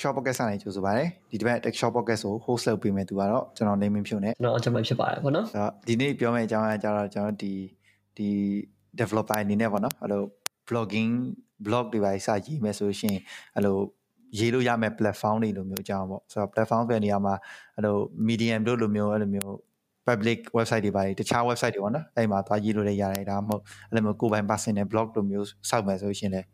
Shop Pocket ဆိုင်ကြိုဆိုပါတယ်ဒီတစ်ပတ် Tech Shop Pocket ကို host လုပ်ပေးမယ်သူကတော့ကျွန်တော် name ဖြုံနေကျွန်တော်အချက်မှဖြစ်ပါတယ်ပေါ့နော်အဲ့တော့ဒီနေ့ပြောမယ့်အကြောင်းအရာကျတော့ကျွန်တော်ဒီဒီ developer အနေနဲ့ပေါ့နော်အဲ့လို blogging blog တွေပါစရေးမယ်ဆိုရှင်အဲ့လိုရေးလို့ရမယ့် platform တွေလိုမျိုးအကြောင်းပေါ့ဆိုတော့ platform ပဲနေရာမှာအဲ့လို medium တို့လိုမျိုးအဲ့လိုမျိုး public website တွေပါတယ်တခြား website တွေပေါ့နော်အဲ့မှာသွားရေးလို့လည်းရတယ်ဒါမှမဟုတ်အဲ့လိုမျိုးကိုယ်ပိုင် personal blog လိုမျိုးစောက်မယ်ဆိုရှင်လည်း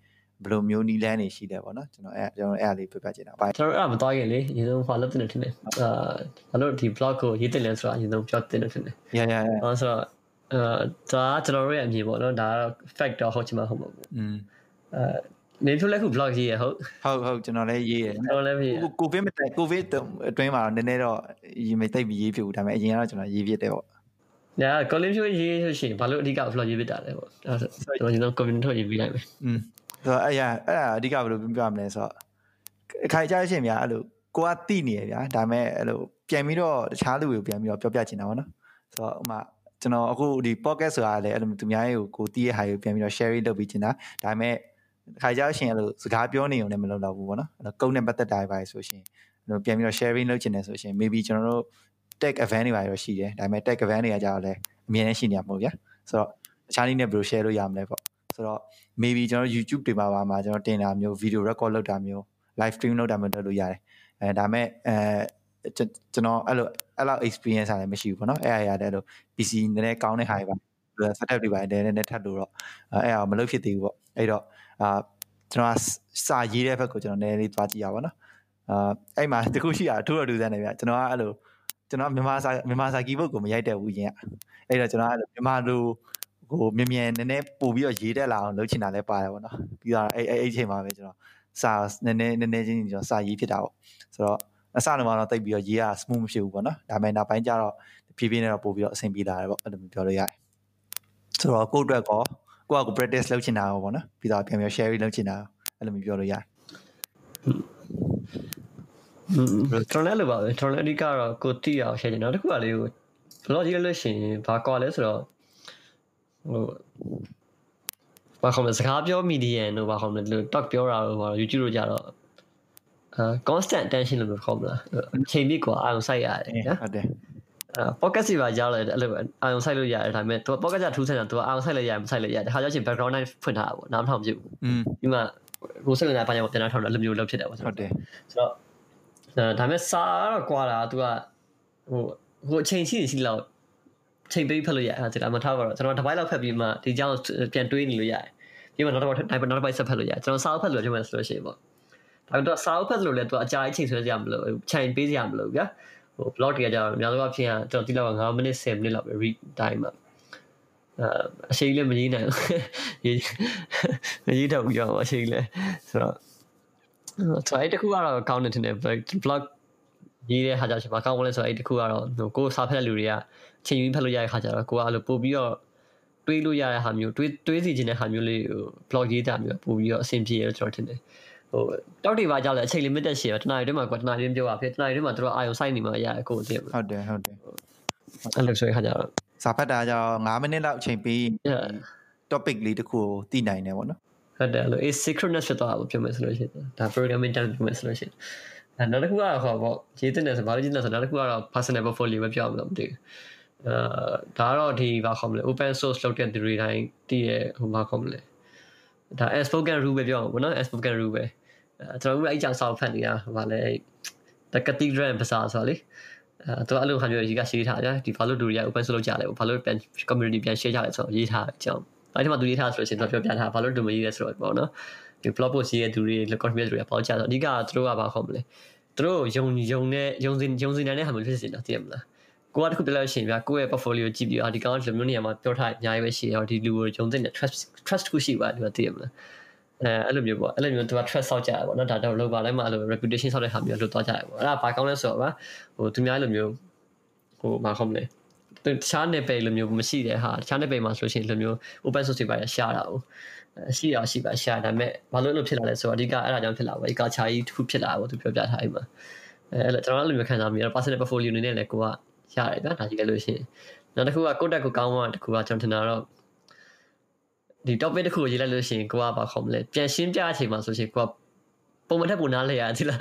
ဘယ်လိုမျိုးနီးလန်းနေရှိတယ်ပေါ့နော်ကျွန်တော်အဲ့ကျွန်တော်အဲ့အလေးပြပြချင်တာပါ ကျွန်တော်အဲ့ဒါမသွားရင်လေအရင်ဆုံးဟောလုပ်တင်တယ်ထင်တယ်အာဘာလို့ဒီ blog ကိုရေးတင်လဲဆိုတာအရင်ဆုံးပြောတင်တယ်ထင်တယ် ရရရ ဟောဆိုတော့အာဒါကကျွန်တော်တို့ရဲ့အမြင်ပေါ့နော်ဒါကတော့ fact တော့ဟုတ်ချင်မှာဟုတ်မှာပေါ့ อืม အာမင်းဖြိုးလက်ခု blog ရေးရဟုတ် ဟုတ်ဟုတ်ကျွန်တော်လည်းရေးရတယ် ကျွန်တော်လည်းရေးရ ကိုကိုဗစ်မတိုင်ကိုဗစ်အတွင်းမှာတော့နည်းနည်းတော့ရေးမသိပ်ပြီးရေးပြဘူးဒါပေမဲ့အရင်ကတော့ကျွန်တော်ရေးပြတယ်ပေါ့ ညာ column ဖြိုးရေးဆိုရှင်ဘာလို့အဓိက blog ရေးပြတာလဲပေါ့အဲ့ဒါဆိုကျွန်တော်ကျွန်တော် comment ထုတ်ရေးပြလိုက်မယ် อืม ဆိုတော့အဲ့ရအဲ့ဒါအဓိကဘယ်လိုပြောပြမလဲဆိုတော့အခိုင်ကြားရှင်ဗျာအဲ့လိုကိုကတိနေရဗျာဒါပေမဲ့အဲ့လိုပြန်ပြီးတော့တခြားလူတွေကိုပြန်ပြီးတော့ပြောပြချင်တာပေါ့နော်ဆိုတော့ဥမာကျွန်တော်အခုဒီ podcast ဆိုတာလည်းအဲ့လိုသူများတွေကိုကိုတီးရဲ့ဟာကိုပြန်ပြီးတော့ share လုပ်ပြီးချင်တာဒါပေမဲ့ခါကြရှင်အဲ့လိုစကားပြောနေုံနဲ့မလုပ်တော့ဘူးပေါ့နော်အဲ့လိုကုန်းနဲ့ပတ်သက်တာပဲဆိုရှင်အဲ့လိုပြန်ပြီးတော့ sharing လုပ်ချင်တယ်ဆိုရှင် maybe ကျွန်တော်တို့ tech event တွေပါတော့ရှိတယ်ဒါပေမဲ့ tech event တွေကကြတော့လည်းအမြဲတမ်းရှိနေရမှာပေါ့ဗျာဆိုတော့တခြားနည်းနဲ့ဘယ်လို share လို့ရမလဲပေါ့ ဆိုတော့ maybe ကျွန်တော် YouTube တွေမှာပါမှာကျွန်တော်တင်တာမျိုး video record လုပ်တာမျိုး live stream လုပ်တာမျိုးလုပ်လို့ရတယ်အဲဒါပေမဲ့အဲကျွန်တော်အဲ့လိုအဲ့လောက် experience လည်းမရှိဘူးပေါ့နော်အဲ့အရာလည်းအဲ့လို PC နည်းနည်းကောင်းတဲ့ဟာတွေပါ setup တွေပါနည်းနည်းထပ်လို့တော့အဲ့အရာမလုပ်ဖြစ်သေးဘူးပေါ့အဲ့တော့အာကျွန်တော်စာရေးတဲ့ဘက်ကိုကျွန်တော်နည်းနည်းလေးသွားကြည့်ရပါတော့အာအဲ့မှာတခုရှိတာထိုးရတူစမ်းနေဗျကျွန်တော်ကအဲ့လိုကျွန်တော်မြန်မာစာမြန်မာစာ keyboard ကိုမရိုက်တဲ့ဘူးရင်အဲ့တော့ကျွန်တော်အဲ့လိုမြန်မာလို ဟိုမြင်မြန်နည်းနည်းပို့ပြီးတော့ရေးတက်လာအောင်လုပ်ချင်တာလည်းပါတယ်ပေါ့နော်ပြီးတော့အဲ့အဲ့အဲ့ချိန်မှာပဲကျွန်တော်စာနည်းနည်းနည်းနည်းချင်းကျွန်တော်စာရေးဖြစ်တာပေါ့ဆိုတော့အစလုံးကတော့တိတ်ပြီးတော့ရေးရ smooth မဖြစ်ဘူးပေါ့နော်ဒါပေမဲ့နောက်ပိုင်းကျတော့ဖြည်းဖြည်းနဲ့တော့ပို့ပြီးတော့အဆင်ပြေလာတယ်ပေါ့အဲ့လိုမျိုးပြောလို့ရတယ်ဆိုတော့ကိုယ့်အတွက်ကောကိုယ့်အကို practice လုပ်ချင်တာပေါ့နော်ပြီးတော့ပြန်ပြီး share လုပ်ချင်တာအဲ့လိုမျိုးပြောလို့ရတယ်ကျွန်တော်လည်းလိုပါပဲကျွန်တော်လည်းအဓိကတော့ကိုတိအောင်ရှင်းချင်တော့တခုကလေးကိုဘလော့ကြီးလို့ရှိရင်ဘာကွာလဲဆိုတော့ ဟိုဘာခေါ်မလဲစကားပြော median တို့ဘာခေါ်မလဲလို့ talk ပြောတာတို့ဘာ YouTube တို့ကြတော့အာ constant attention လို့ခေါ်မလားအချိန်ပြည့်กว่าအာရုံစိုက်ရတယ်နော် ဟုတ်တယ် အာ podcast တွေပါကြားလိုက်အဲ့လိုအာရုံစိုက်လို့ရတယ်ဒါပေမဲ့ तू podcast ကထူးဆန်းတာ तू အာရုံစိုက်လိုက်ရမစိုက်လိုက်ရတယ်တခါကျရင် background line ဖွင့်ထားတာပေါ့နားမထောင်ပြဘူး อืม ဒီမှာကိုစိတ်ဝင်စားပိုင်းကိုပြန်လာထောင်တော့အဲ့လိုမျိုးလုပ်ဖြစ်တယ်ပေါ့ ဟုတ်တယ် ဆိုတော့အဲဒါပေမဲ့စာကတော့ကွာတာ तू ကဟိုဟိုအချိန်ရှိရှိလောက် ချိန်ပေးဖက်လို့ရတယ်အဲ့ဒါမှထားပါတော့ကျွန်တော်တစ်ပိုင်းလောက်ဖက်ပြီးမှဒီကြောင်းပြန်တွေးနေလို့ရတယ်ပြီးမှနောက်တစ်ပိုင်းနောက်တစ်ပိုင်းဆက်ဖက်လို့ရတယ်ကျွန်တော်စာအုပ်ဖက်လို့ပြောမှဆိုလို့ရှိရင်ပေါ့ဒါပေမဲ့ तू စာအုပ်ဖက်လို့လဲ तू အကြာကြီးချိန်ဆွဲကြရမလို့ချိန်ပေးကြရမလို့ဗျာဟို blog တွေကကြတော့အများဆုံးအဖြစ်ကျွန်တော်တိလောက်က9မိနစ်10မိနစ်လောက်ပဲ read time မှာအအရှိကြီးလည်းမရေးနိုင်ဘူးရေးမရေးတော့ဘူးကြောအရှိကြီးလည်းဆိုတော့ဆိုအဲ့တခုကတော့ကောင်းနေတယ် blog ရေးတဲ့ဟာကြောင့်ဘာကောင်းမလဲဆိုတော့အဲ့တခုကတော့ဟိုကိုယ်စာဖတ်တဲ့လူတွေကချိန်ယူဖတ်လို့ရတဲ့ခါကျတော့ကိုကအဲ့လိုပို့ပြီးတော့တွေးလို့ရတဲ့ဟာမျိုးတွေးတွေးစီခြင်းတဲ့ဟာမျိုးလေးဟို blog ရေးတာမျိုးပို့ပြီးတော့အဆင်ပြေရတော့ကျွန်တော်ထင်တယ်ဟိုတောက်တွေပါကြောက်လဲအချိန် limit ရှိရတနားရီတွင်းမှာကွာတနားရီတွင်းပြောပါဖြစ်တနားရီတွင်းမှာတို့အာယုံစိုက်နေမှာရကိုအသိဘူးဟုတ်တယ်ဟုတ်တယ်အဲ့လိုဆိုရင်ခါကျတော့စာဖတ်တာကြောင့်9မိနစ်လောက်အချိန်ပေး topic လေးတစ်ခုကိုတည်နိုင်တယ်ပေါ့နော်ဟုတ်တယ်အဲ့လို asynchronous ဖြစ်သွားတာပေါ့ပြောမယ်ဆိုလို့ရှိရင်ဒါ programming time ပြောမယ်ဆိုလို့ရှိရင်အဲ နောက်တစ်ခုကတော့ဟောပေါ့ရေးတဲ့နေဆိုဘာလို့ရေးနေဆိုနောက်တစ်ခုကတော့ personal portfolio ပဲပြောအောင်လို့မသိဘူးအဲဒါကတော့ဒီဘာခေါ်မလဲ open source လုပ်တဲ့သူတွေတိုင်းတည်ရဟိုဘာခေါ်မလဲဒါ spoken rule ပဲပြောအောင်ပေါ့နော် spoken rule ပဲအဲကျွန်တော်တို့အဲ့ကြောင့်စာဖတ်နေတာဟိုဘာလဲ the cathedral ភាစာဆိုတော့လေအဲတော့အဲ့လိုဟာမျိုးရေးကရေးထားကြဒီဘာလို့လူတွေက open source လုပ်ကြလဲဘာလို့ပြန် community ပြန် share ကြလဲဆိုတော့ရေးထားအကြောင်းအဲ့ဒီမှာသူရေးထားဆိုလို့ရှိရင်တော့ပြောပြထားဘာလို့တူမရေးလဲဆိုတော့ပေါ့နော်ဒီ blog post ရေးတဲ့သူတွေ contribute တွေကပေါ့ကြတော့အဓိကသူတို့ကဘာခေါ်မလဲ သူတို့ယုံယုံနဲ့ယုံစင်ယုံစင်နိုင်တဲ့ဟာမျိုးဖြစ်နေတာသိရမလားကိုကတခုပြလို့ရှိရင်ဗျာကိုယ့်ရဲ့ portfolio ကြည့်ပြီးအာဒီကောင်ဒီလိုမျိုးနေရာမှာပြောထားအများကြီးပဲရှိရောဒီလူကိုယုံတဲ့ trust trust ခုရှိပါဒီမှာသိရမလားအဲအဲ့လိုမျိုးပေါ့အဲ့လိုမျိုးသူက trust ဆောက်ကြရပေါ့နော်ဒါတော့လောက်ပါလိုက်မှအဲ့လို reputation ဆောက်တဲ့ဟာမျိုးလို့သွားကြရပေါ့အဲ့ဒါဘာကောင်းလဲဆိုတော့ဗျာဟိုသူများလိုမျိုးဟိုဘာခေါ်မလဲတခြားနယ်ပယ်လိုမျိုးမရှိတဲ့ဟာတခြားနယ်ပယ်မှာဆိုလို့ရှိရင်လိုမျိုး open source တွေပါရရှာတာ哦 ရှိရရှိပါရှာဒါပေမဲ့ဘာလို့လို့ဖြစ်လာလဲဆိုတော့အဓိကအဲ့ဒါကြောင့်ဖြစ်လာပါဒီကချာကြီးတစ်ခုဖြစ်လာပေါ့သူပြောပြထားအိမ်မှာအဲအဲ့လိုကျွန်တော်အဲ့လိုမျိုးခံစားမိရ personal portfolio အနေနဲ့လည်းကိုကရတယ်ဗျာဒါကြည့်လိုက်လို့ရှိရင်နောက်တစ်ခုကကိုတက်ကိုကောင်းမှတစ်ခုကကျွန်တော်ထင်တာတော့ဒီ topic တစ်ခုကိုရေးလိုက်လို့ရှိရင်ကိုကဘာခေါ်မလဲပြန်ရှင်းပြအချိန်မှာဆိုရှင်ကိုကပုံမှန်ထက်ပုံနားလဲရသည်လား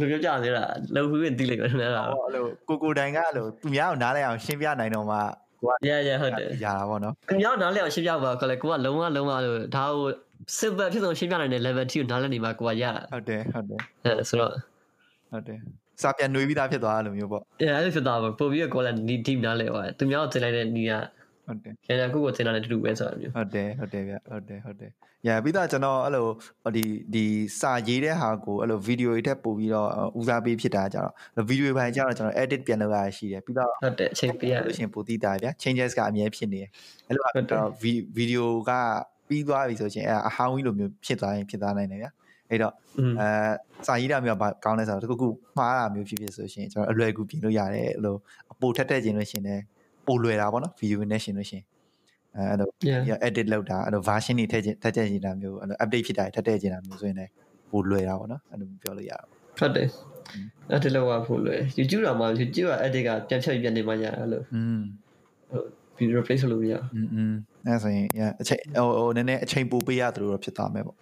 လူပြောကြသေးလားလုံဘူးရင်တီးလိုက်ပါလားဟောအဲ့လိုကိုကိုတိုင်ကအဲ့လိုသူများကိုနားလဲအောင်ရှင်းပြနိုင်တော့မှ ကိုကရရဟုတ်တယ်ရတာပေါ့နော်ခင်ဗျားနားလဲအောင်ရှင်းပြပါကလည်းကိုကလုံးဝလုံးဝလို့ဒါကိုစစ်ဘက်ဖြစ်ဆုံးရှင်းပြနိုင်တဲ့ level 2ကိုနားလဲနေမှာကိုကရဟုတ်တယ်ဟုတ်တယ်အဲဆိုတော့ဟုတ်တယ်စာပြန်နှွေးပြီးသားဖြစ်သွားတယ်လို့မျိုးပေါ့အဲအဲ့လိုဖြစ်သွားပါပို့ပြီးတော့ကိုလည်းဒီ team နားလဲဟောသူများကိုတင်လိုက်တဲ့နီးက ဟုတ်တယ်ကျန်တဲ့ကိုကိုတင်လာတဲ့တူတူပဲဆိုတာမျိုးဟုတ်တယ်ဟုတ်တယ်ဗျဟုတ်တယ်ဟုတ်တယ်ရပြီးတော့ကျွန်တော်အဲ့လိုဒီဒီစာရေးတဲ့ဟာကိုအဲ့လိုဗီဒီယိုတွေထက်ပို့ပြီးတော့ဦးစားပေးဖြစ်တာကြတော့ဗီဒီယိုပိုင်းကျတော့ကျွန်တော် edit ပြန်လုပ်ရရှိတယ်ပြီးတော့ဟုတ်တယ်အချိန်ပေးရလို့ရှင်ပိုတည်တာဗျ changes ကအများဖြစ်နေတယ်အဲ့လိုတော့ဗီဒီယိုကပြီးသွားပြီဆိုရင်အဲအဟောင်းကြီးလိုမျိုးဖြစ်သွားရင်ဖြစ်သွားနိုင်တယ်ဗျအဲ့တော့อืมအဲစာရေးတာမျိုးကကောင်းလဲဆိုတော့တခုခုမှားတာမျိုးဖြစ်ဖြစ်ဆိုရှင်ကျွန်တော်အလွယ်ကူပြင်လို့ရတယ်အဲ့လိုအပိုထက်ထက်ခြင်းလို့ရှင်လည်း ပိုလွယ်တာပေါ့နော်ဗီဒီယိုနဲ့ရှင်လို့ရှင်အဲအဲ့လို yeah edit လုပ်တာအဲ့လို version တွေထည့်ထည့်ထည့်နေတာမျိုးအဲ့လို update ဖြစ်တာထည့်ထည့်နေတာမျိုးဆိုရင်လည်းပိုလွယ်တာပေါ့နော်အဲ့လိုပြောလို့ရတာ ဟုတ်တယ်အဲ့ဒီလောက်ပါဖို့လွယ် YouTube တော့မှ YouTube က edit ကပြန်ဖြတ်ပြီးပြန်နေမှရအဲ့လို อืม ဟို video replace လုပ်လို့မရ อืมอืมအဲ့ဆိုရင်အချိန်ဟိုဟိုနည်းနည်းအချိန်ပိုပေးရတယ်လို့ဖြစ်သွားမယ်ပေါ့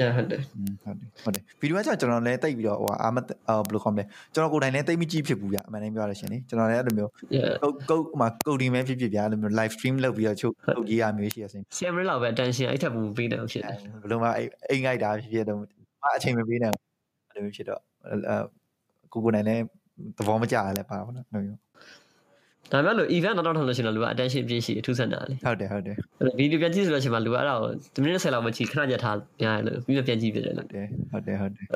yeah ဟုတ်တယ်อืมဟုတ်တယ်ဟုတ်တယ်ဗီဒီယိုကကျွန်တော်လည်းတိတ်ပြီးတော့ဟိုအာမဘယ်လိုခေါ်မလဲကျွန်တော်ကိုယ်တိုင်လည်းတိတ်မကြည့်ဖြစ်ဘူးဗျအမှန်တမ်းပြောရလို့ရှင်လေကျွန်တော်လည်းအဲ့လိုမျိုး yeah ကုတ်ကုတ်ဟိုမှာကုတ်ဒီမဲဖြစ်ဖြစ်ဗျာအဲ့လိုမျိုး live stream လုပ်ပြီးတော့ချုပ်ကုတ်ကြီးရမျိုးရှိရစင်10 minute လောက်ပဲ attention အဲ့ထက်ပိုပေးတယ်ဖြစ်တယ်ဘယ်လိုမှအိအိမ်ငိုက်တာဖြစ်ဖြစ်တော့မအချိန်မပေးနိုင်ဘူးအဲ့လိုမျိုးဖြစ်တော့အဲကိုကိုယ်တိုင်လည်းသဘောမကျရလဲပါဘောနော်အဲ့လိုမျိုး ဒါပေမဲ့လို့ event တော့ထောင်လို့ရှိရင်လူက attention ပြည့်ရှိအထူးဆန်တာလေဟုတ်တယ်ဟုတ်တယ်ဗီဒီယိုပြန်ကြည့်ဆိုလို့ရှိရင်လူကအဲ့ဒါကို10 minute 10လောက်မကြည့်ခဏကြထားများတယ်လို့ပြီးတော့ပြန်ကြည့်ပြတယ်ဟုလို့တ်တယ်ဟုတ်တယ်ဟုတ်တယ်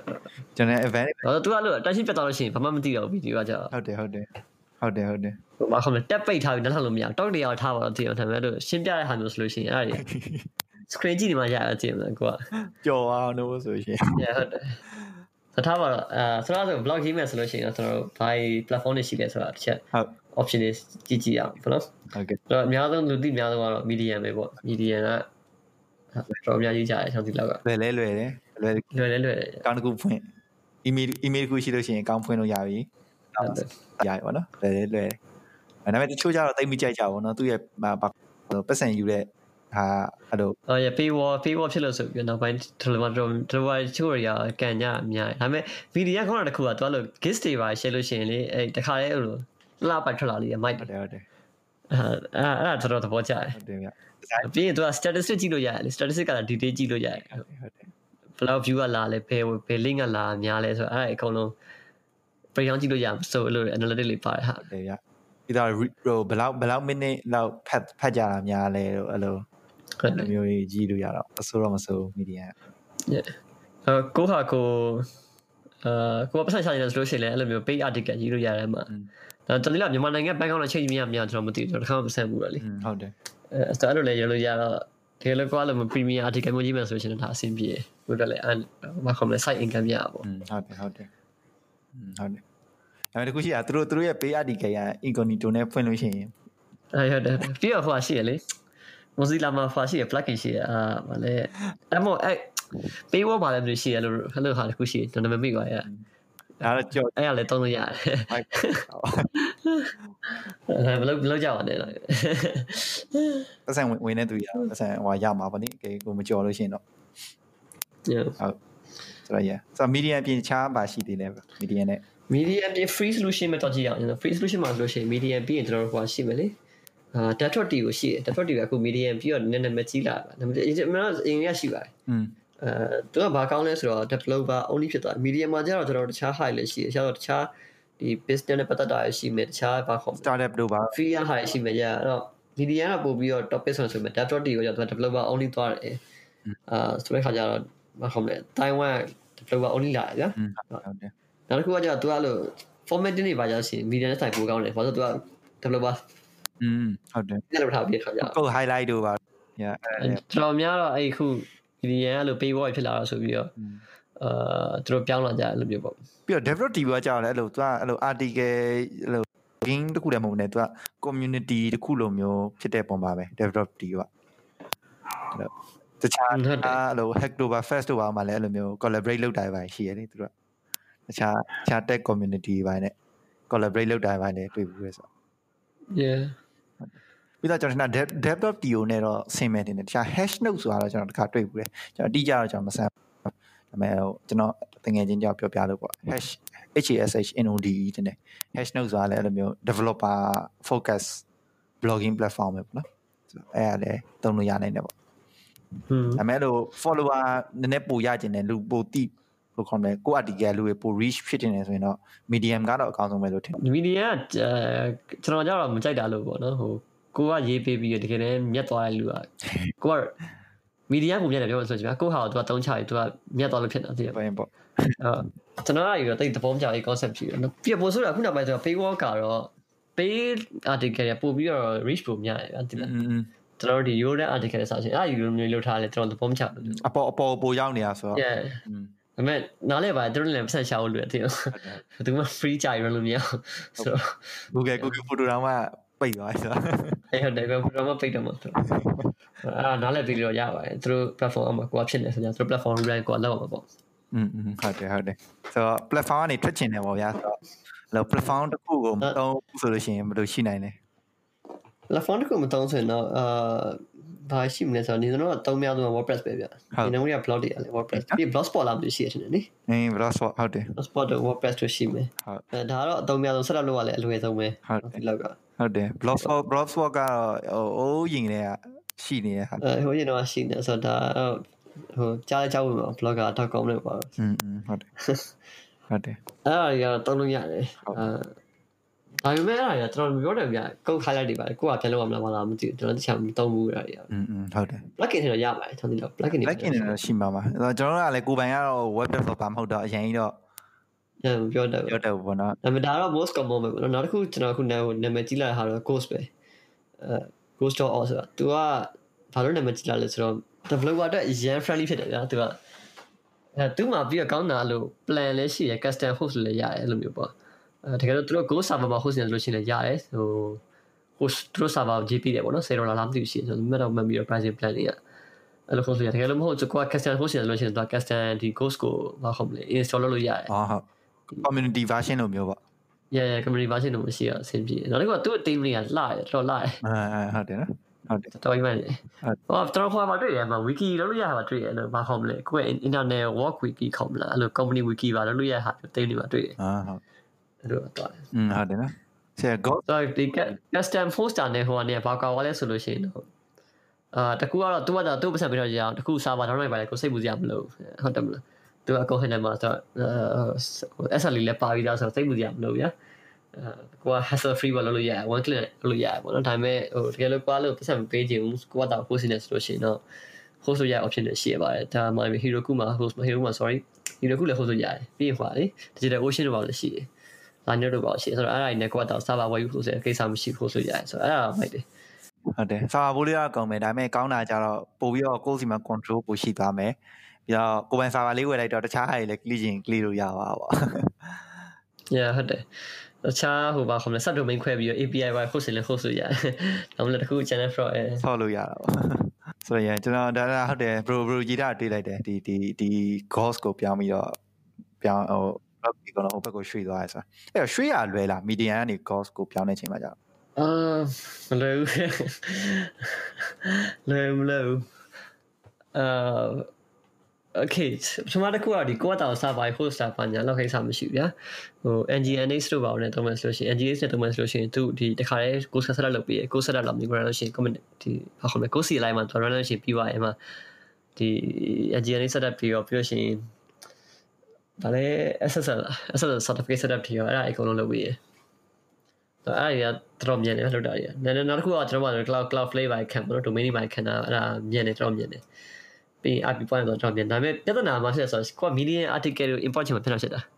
ကျွန်တော် event တော့သူကလို့ attention ပြတ်သွားလို့ရှိရင်ဘာမှမသိတော့ဘူးဗီဒီယိုကကြာဟုတ်တယ်ဟုတ်တယ်ဟုတ်တယ်ဟုတ်တယ်ဟိုဘာခေါ်မလဲတက်ပိတ်ထားပြီးနောက်ထောင်လို့မရအောင်တောက်တရားထားပါတော့တည်အောင်ဒါပေမဲ့လို့ရှင်းပြတဲ့ဟာမျိုးဆိုလို့ရှိရင်အဲ့ဒါ screen ကြည့်နေမှရရတယ်တည်မှာကိုကကြော်အောင်လို့ဆိုရှင် yeah ဟုတ်တယ်သထားပါတော့အဲဆိုတော့ဆို blog ရေးမယ်ဆိုလို့ရှိရင်ကျွန်တော်တို့ by platform တွေရှိတယ်ဆိုတာတစ်ချက်ဟုတ် option တွေကြည့်ကြည့်အောင်ပေါ့နော်ဟုတ်ကဲ့အဲ့တော့အများဆုံးလူသိအများဆုံးကတော့ medium ပဲပေါ့ medium ကတော့အများကြီးကြားတယ်ချောင်းစီလောက်ကလွယ်လဲလွယ်တယ်လွယ်လွယ်လဲလွယ်တယ်ကောင်းတစ်ခုဖွင့် email email တစ်ခုရှိလို့ရှိရင်ကောင်းဖွင့်လို့ရပြီဟုတ်တယ်ရပြီပေါ့နော်လွယ်တယ်လွယ်တယ်ဒါပေမဲ့တချို့ကျတော့တိတ်မကြိုက်ကြဘူးနော်သူ့ရဲ့ဘာပတ်စံယူတဲ့ဟာအဲ့လိုအော်ရ pay wall pay wall ဖြစ်လို့ဆိုပြီးနောက်ပိုင်းဒီလိုမှတော့ဒီလိုချိုးရကန်ညအများဒါပေမဲ့ video ခေါင်းတစ်ခုကတွားလို့ gist တွေပါ share လို့ရှိရင်လေအဲတခါလေးဟိုလို လှပိုက်ထွက်လာလေး mic ဟုတ်တယ်ဟုတ်တယ်အဲအဲ့ဒါတော်တော်သဘောကျတယ်ဟုတ်တယ်ဗျပြီးရင်သူက statistic ကြည့်လို့ရတယ်လေ statistic က detail ကြည့်လို့ရတယ်ဟုတ်တယ်ဟုတ်တယ်ဘယ်လောက် view ကလာလဲဘယ်ဘယ် link ကလာများလဲဆိုတော့အဲ့ဒါအကုန်လုံး breakdown ကြည့်လို့ရဆိုလို့ analytic လေးပါတယ်ဟာဟုတ်တယ်ဗျပြီးတော့ဟိုဘယ်လောက်ဘယ်လောက် minute လောက်ဖတ်ဖတ်ကြတာများလဲလို့အဲ့လိုဟုတ်တအဲ့ယ်လိုမျိုးကြီးကြည့်လို့ရတော့အစိုးတော့မစိုး media အဲကိုဟာကိုအာကိုကပတ်စံချနေတယ်ဆိုလို့ရှိရင်လည်းအဲ့လိုမျိုး pay article ရေးလို့ရတယ်မှာ ဒါတလေးလာမြန်မာနိုင်ငံဘန်ကောက်နဲ့ချိန်မရမရကျွန်တော်မသိဘူးကျွန်တော်တစ်ခါမှမဆက်ဘူးလေဟုတ်တယ်အဲအဲ့လိုလည်းရလို့ရတော့ဒီလိုကွာလို့ premium article မျိုးရေးမယ်ဆိုရင်ဒါအဆင်ပြေဘယ်တော့လဲအဲ့ဘာခေါ်မလဲ site income ရပါပေါ့ဟုတ်တယ်ဟုတ်တယ်ဟုတ်တယ်အဲ့ဒါတခုရှိတာသူတို့သူတို့ရဲ့ pay article က incognito နဲ့ဖွင့်လို့ရှိရင်အဲ့ဟုတ်တယ်ပြီးတော့ဟိုဟာရှိရလေ Mozilla မှာဟိုဟာရှိရ plugin ရှိရအာဗာလဲအဲ့မို့အဲ့ paywall ပါလဲမျိုးရှိရလို့ဟဲ့လို့ဟာတခုရှိကျွန်တော်မမိပါရ ဒါတော့ကြော်အဲ့ရလဲသုံးလို့ရတယ်ဟုတ်အဲ့ဘယ်လိုဘယ်လိုကြောက်ရလဲတော့ပတ်စံဝင်ဝင်နေသူရပတ်စံဟိုရမှာပေါ့နိကေကိုမကြော်လို့ရှိရင်တော့ yeah ဆိုတော့ yeah ဆိုတော့ media ပြင်ချားပါရှိသေးတယ် media နဲ့ medium ပြင် free solution မှာတော့ကြည့်ရအောင်ကျွန်တော် free solution မှာဆိုလို့ရှိရင် medium ပြီးရင်ကျွန်တော်တို့ဟိုရှိမယ်လေအာ dashboard တီကိုရှိတယ် dashboard တီကအခု medium ပြီးတော့နည်းနည်းမကြီးလာပါဒါပေမဲ့အရင်ကအရင်ကရှိပါတယ်อืม အဲသူကဘာကောင်းလဲဆိုတော့ developer only ဖြစ်သွား medium မှာကျတော့ကျွန်တော်တခြား high လည်းရှိတယ်ကျတော့တခြားဒီ business နဲ့ပတ်သက်တာရှိမယ်တခြားဘာခေါ် startup တို့ပါ free high ရှိမယ်ကြာအဲ့တော့ medium ကပို့ပြီးတော့ topic ဆိုဆိုမယ် dev.t ကိုကျတော့ developer only သွားတယ်အာဆိုတဲ့ခါကျတော့ဘာခေါ်မလဲ Taiwan developer only လာတယ်ကြာနောက်တစ်ခုကကျတော့ तू အဲ့လို formatting တွေပါကြရှင် medium နဲ့ဆိုင်ပိုကောင်းတယ်ဘာလို့ तू က developer อืมဟုတ်တယ်ပြန်လုပ်ထားပြီးခါကြာကို highlight တို့ပါ yeah ကျွန်တော်များတော့အဲ့ခု media ကလို့ paywall ဖြစ်လာတော့ဆိုပြီးတော့အာသူတို့ပြောင်းလာကြအဲ့လိုမျိုးပေါ့ပြီးတော့ develop TV ကကြောက်တယ်အဲ့လိုသူကအဲ့လို article အဲ့လို game တခုတည်းမဟုတ်နဲ့သူက community တခုလိုမျိုးဖြစ်တဲ့ပုံပါပဲ develop TV ကအဲ့လိုတခြားဟုတ်တယ်အဲ့လို hacktober fest တို့ပါမှလည်းအဲ့လိုမျိုး collaborate လုပ်တာပဲရှိရလေသူတို့ကတခြားတခြား tech community ဘိုင်းနဲ့ collaborate လုပ်တာပဲလည်းတွေ့ဘူးလေဆို yeah ပြီးတော့ကျွန်တော်ထင်တာ dev.to နဲ့တော့ဆင်မယ်တင်တယ်တခြား hash note ဆိုတာတော့ကျွန်တော်တခါတွေ့ဘူးလေကျွန်တော်အတိအကျတော့ကျွန်တော်မဆန်းဒါပေမဲ့ဟိုကျွန်တော်တကယ်ချင်းကြောက်ပြောပြလို့ပေါ့ hash hash node တဲ့ hash node ဆိုတာလည်းအဲ့လိုမျိုး developer focus blogging platform ပဲပေါ့နော်အဲ့ဒါလည်းသုံးလို့ရနိုင်တယ်ပေါ့ဟွန်းဒါပေမဲ့လို့ follower နည်းနည်းပိုရကျင်တယ်လူပိုတိဘယ်လိုခေါ်မလဲကို article လူတွေပို reach ဖြစ်နေတယ်ဆိုရင်တော့ medium ကတော့အကောင်းဆုံးပဲလို့ထင်တယ်မီဒီယာကကျွန်တော်ကြတော့မကြိုက်တာလို့ပေါ့နော်ဟို ကိုကရေးပေးပြီးတကယ်လည်းမြက်သွားတဲ့လူကကိုကမီဒီယာပုံပြတယ်ပြောလို့ဆိုချင်ပါကိုဟာကတော့တုံးချပြီးသူကမြက်သွားလို့ဖြစ်တာသိရပါရင်ပေါ့အော်ကျွန်တော်ကယူတော့တိတ်သဘောမကျလေး concept ဖြစ်တယ်ပြပေါ်ဆိုတာခုနပိုင်းဆိုတော့ pay walk ကတော့ pay article ရပို့ပြီးတော့ reach ပုံများတယ်ဗျာဒီလားကျွန်တော်ဒီ Euro နဲ့ article စာချင်းအဲ့ဒီလိုမျိုးလုပ်ထားလဲကျွန်တော်သဘောမချဘူးအပေါ်အပေါ်ပိုရောက်နေတာဆိုတော့ yeah အမေနားလဲပါသူတို့လည်းပတ်ဆက်ရှာဖို့လိုတယ်တင်ဘူးသူမှ free ကြိုင်ရလို့မရဘူးဆိုတော့ Google Google Photo တော့ ပိတ်သွားပြီဆိုတော့အဲ့ဟုတ်တယ်ကွာဘယ်တော့မှပိတ်တော့မဟုတ်ဘူးအာနားလည်ပြီးတော့ရပါတယ်သူတို့ platform မှာကိုကဖြစ်နေဆိုကြသူတို့ platform brand ကိုကလောက်အောင်ပေါ့อืมဟုတ်တယ်ဟုတ်တယ်ဆိုတော့ platform ကနေထွက်ချင်တယ်ပေါ့ဗျာဆိုတော့လော platform တစ်ခုကိုမတုံးဆိုလို့ရှိရင်ဘယ်လိုရှိနိုင်လဲ platform တစ်ခုမတုံးဆိုရင်တော့အာဘာရှိမလဲဆိုတော့ဒီတော့အသုံးများဆုံး WordPress ပဲဗျဒီနောက်ရ blog တွေအလဲ WordPress ပြီး blogspot လာလို့ရှိရတယ်နိအင်း blogspot ဟုတ်တယ် blogspot တို့ WordPress တို့ရှိမယ်ဟုတ်ဒါကတော့အသုံးများဆုံးဆက်လက်လုပ်ရလဲအလွယ်ဆုံးပဲဟုတ်ဒီလောက်က ဟုတ်တယ် blogspot blogspot ကတော့ဟိုအိုးရင်တွေကရှိနေတဲ့ဟာ အဲဟိုရင်တော့ရှိနေဆိုတော့ဒါဟိုကြားလဲကြားဝင်ပါ blogger.com နဲ့ပါ อืมอืมဟုတ်တယ်ဟုတ်တယ် အဲ့ဒါကြီးကတော့တုံးလို့ရတယ် ဟုတ် အဲဒါပေမဲ့အဲ့ဒါကြီးကျွန်တော်ပြောတယ်ဗျကုတ် highlight တွေပါကိုကပြန်လုပ်ရမလားမလားမသိဘူးကျွန်တော်တခြားမသုံးဘူးအဲ့ဒါကြီး อืมอืมဟုတ်တယ် plugin တွေတော့ရပါတယ်ကျွန်တော်ဒီလောက် plugin တွေ login တွေတော့ရှိမှာပါအဲ့တော့ကျွန်တော်တို့ကလည်းကိုယ်ပိုင်ကတော့ web developer မဟုတ်တော့အရင်ကြီးတော့ ရမပြောတတ်ဘူး ပြောတတ်ဘူးပေါ့နော် ဒါပေမဲ့ဒါကတော့ most common ပဲပေါ့နော်နောက်တစ်ခုကျွန်တော်အခုနာနာမည်ကြီးလာတဲ့ဟာတော့ ghost ပဲအဲ ghost.org ဆိုတာ तू ကဘာလို့နာမည်ကြီးလာလဲဆိုတော့ developer အတွက် yan friendly ဖြစ်တယ်ဗျာ तू ကအဲ तू မှာပြီးတော့ကောင်းတာလို့ plan လည်းရှိရယ် custom host လည်းရတယ်အဲ့လိုမျိုးပေါ့အဲတကယ်တော့သူတို့ ghost server မှာ host နေလို့ရှိရင်လည်းရတယ်ဟို host သူတို့ server ကို GP တယ်ပေါ့နော်10ဒေါ်လာလားမသိဘူးရှိတယ်ဆိုတော့မြတ်တော့မှတ်ပြီးတော့ pricing plan တွေကအဲ့လို host ရတကယ်လို့မဟုတ်သူက custom host နေလို့ရှိရင်သူက custom ဒီ ghost ကိုဘာခေါ်မလဲ install လုပ်လို့ရတယ် ဟောဟုတ် community version လို့မျိုးပေါ့ yeah yeah community version တော့မရှိတော့အဆင်ပြေနောက်တစ်ခုကသူ့အ team တွေကလှရတယ်တော်တော်လှတယ်အဲအဲဟုတ်တယ်နော်ဟုတ်တယ်တော်ကြီးမှန်တယ်ဟုတ်ဟောတော်ဟိုမှာတွေ့ရမှာ wiki လုပ်လို့ရမှာတွေ့ရလို့ဘာခေါ်မလဲကိုယ့်ရဲ့ internet work wiki ခေါ်မလားအဲ့လို company wiki ပါလုပ်လို့ရဟာတိတ်နေမှာတွေ့ရအာဟုတ်အဲ့လိုတော့อืมဟုတ်တယ်နော်ဆရာ go ဆိုတော့ဒီ custom poster နဲ့ဟိုကနေဘာကောက်ရလဲဆိုလို့ရှိရင်တော့အာတကူကတော့သူကတော့သူ့ပတ်စံပြတော့ကြအောင်တကူ server download ပါလေကိုစိတ်ပူစရာမလိုဟုတ်တယ်မလား သူကကိုဟန်နေမှာဆိုတော့ SL လည်းပါပြီးသားဆိုတော့စိတ်ပူစရာမလိုဗျာအဲကိုက hassle free ပဲလုပ်လို့ရတယ် one click လုပ်လို့ရတယ်ပေါ့နော်ဒါပေမဲ့ဟိုတကယ်လို့ကွာလို့ပတ်စံမပေးချင်ဘူးကိုကတော့ host နေဆိုလို့ရှိရင်တော့ host လို့ရ option တွေရှိရပါတယ်ဒါမှ Heroku မှာ host မှာ Heroku မှာ sorry Heroku လည်း host လို့ရတယ်ပြီးရင်ဟွာလေ digital ocean တို့ပါလို့ရှိတယ် liner တို့ပါရှိတယ်ဆိုတော့အဲ့ဒါကြီးနဲ့ကိုကတော့ server ဝယ်ယူဖို့ဆိုတဲ့ကိစ္စမရှိဘူးဆိုရတယ်ဆိုတော့အဲ့ဒါမိုက်တယ်ဟုတ်တယ်စာဘိုးလေးကကောင်းမယ်ဒါပေမဲ့ကောင်းတာကြတော့ပို့ပြီးတော့ကိုယ်စီမှာ control ပိုရှိသွားမယ် ပြီးတော့ကိုယ်ပိုင်စာပါလေးဝယ်လိုက်တော့တခြားဟာတွေလည်း click ရင် click လို့ရပါပါ yeah ဟုတ်တယ်တခြားဟိုပါခေါမလဲ sub domain ခွဲပြီးတော့ API ဝိုင်း host လည်း host လို့ရတယ်ဒါမှမဟုတ်တစ်ခု channel fraud အဲဆော့လို့ရတာပေါ့ဆိုရင်ကျွန်တော်ဒါဒါဟုတ်တယ် bro bro ကြီးတာတွေးလိုက်တယ်ဒီဒီဒီ ghost ကိုပြောင်းပြီးတော့ပြောင်းဟို blog ဒီကတော့ဟိုဘက်ကိုရွှေ့သွားရဲဆိုတာအဲ့တော့ရွှေ့ရလွယ်လား median ကနေ ghost ကိုပြောင်းတဲ့အချိန်မှာကြာအာမလွယ်ဘူးလွယ်မလွယ်ဘူးအာ okay ကျွန်မတခုကဒီကိုယ့်အတောင် server host တာပါညာလောက်ခိစ္စမရှိဘူးဗျာဟို nginx တို့ပါအောင်နဲ့တုံးမယ်ဆိုလို့ရှိရင် nginx နဲ့တုံးမယ်ဆိုလို့ရှိရင်သူဒီတခါလေးကို set up လုပ်ပြီးကို set up လုပ်ပြီးကြလို့ရှိရင် comment ဒီဘာခေါ်မလဲကို CLI မှာတော်တော်လို့ရှိရင်ပြီးသွားရင်မှာဒီ nginx setup ပြီးတော့ပြီးလို့ရှိရင်ဒါလည်း SSL SSL certificate setup ပြီးတော့အဲ့ဒါအကုန်လုံးလုပ်ပြီးရအဲ့ဒါကြီးကတော်တော်မြန်တယ်လောက်တာကြီး။နောက်နောက်တစ်ခုကကျွန်တော်တို့ cloud cloud play ပါခံပေါ့နော် domain ပါခံတာအဲ့ဒါမြန်တယ်တော်တော်မြန်တယ်။ ပြီး IP point တော့တော်တော်မြန်ဒါပေမဲ့ပြဿနာမှဖြစ်ဆိုတော့ကိုက median article ကို import ချင်မှဖြစ်တော့ဖြစ်တာ။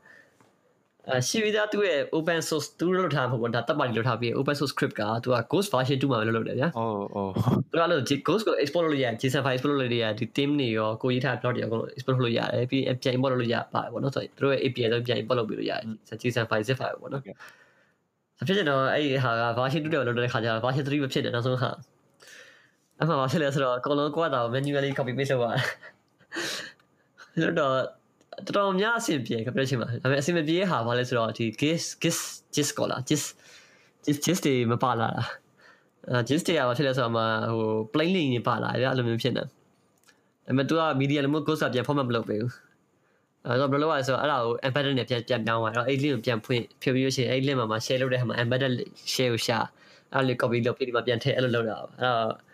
အဲရှိပြီးသားသူ့ရဲ့ open source သူလုပ်ထားမှာပေါ့ဒါတပ်ပါတီလုပ်ထားပြီး open source script ကသူက ghost version 2မှာလုပ်လုပ်တယ်ဗျာအိုးအိုး။သူကလို့ ghost ကို export လုပ်လို့ရတယ် JSON file export လုပ်လို့ရတယ်ဒီ theme တွေရောကိုရေးထား plot တွေရောအကုန်လုံး export လုပ်လို့ရတယ်ပြီးပြန် import လုပ်လို့ရပါတယ်ပေါ့နော်ဆိုတော့သူတို့ရဲ့ API တော့ပြန် import လုပ်ပြီးလို့ရတယ် JSON file zip file ပေါ့နော်ဖြစ်ချင်တော့အဲ့ဒီဟာက version 2တဲ့လောက်တဲ့ခါကျတော့ version 3ပဲဖြစ်တယ်နောက်ဆုံးဟာ အဲ့မှာဘာဖြစ်လဲဆိုတော့အကုန်လုံးကွာတာ manually copy paste လုပ်ရတယ်လို့တော့တော်တော်များအဆင်ပြေကပြည့်ချင်ပါဒါပေမဲ့အဆင်မပြေဟာဘာလဲဆိုတော့ဒီ gis gis gis ကောလာ gis gis gis တွေမပါလာတာအဲ gis တွေကဘာဖြစ်လဲဆိုတော့မှဟို plain link တွေပါလာတယ်အဲ့လိုမျိုးဖြစ်နေဒါပေမဲ့ तू က media လို့မျိုး ghost ကပြန် format မလုပ်ပေးဘူးအဲ့တော့ဘယ်လိုလဲဆိုတော့အဲ့ဒါကို embedded နဲ့ပြန်ပြန်ပြောင်းသွားတော့အဲ့ link ကိုပြန်ဖွင့်ဖြည့်ပြီးလို့ရှိရင်အဲ့ link မှာမှာ share လုပ်တဲ့ဟာမှာ embedded share ကိုရှာအဲ့လို copy လုပ်ပြီးဒီမှာပြန်ထည့်အဲ့လိုလုပ်တာအဲ့တော့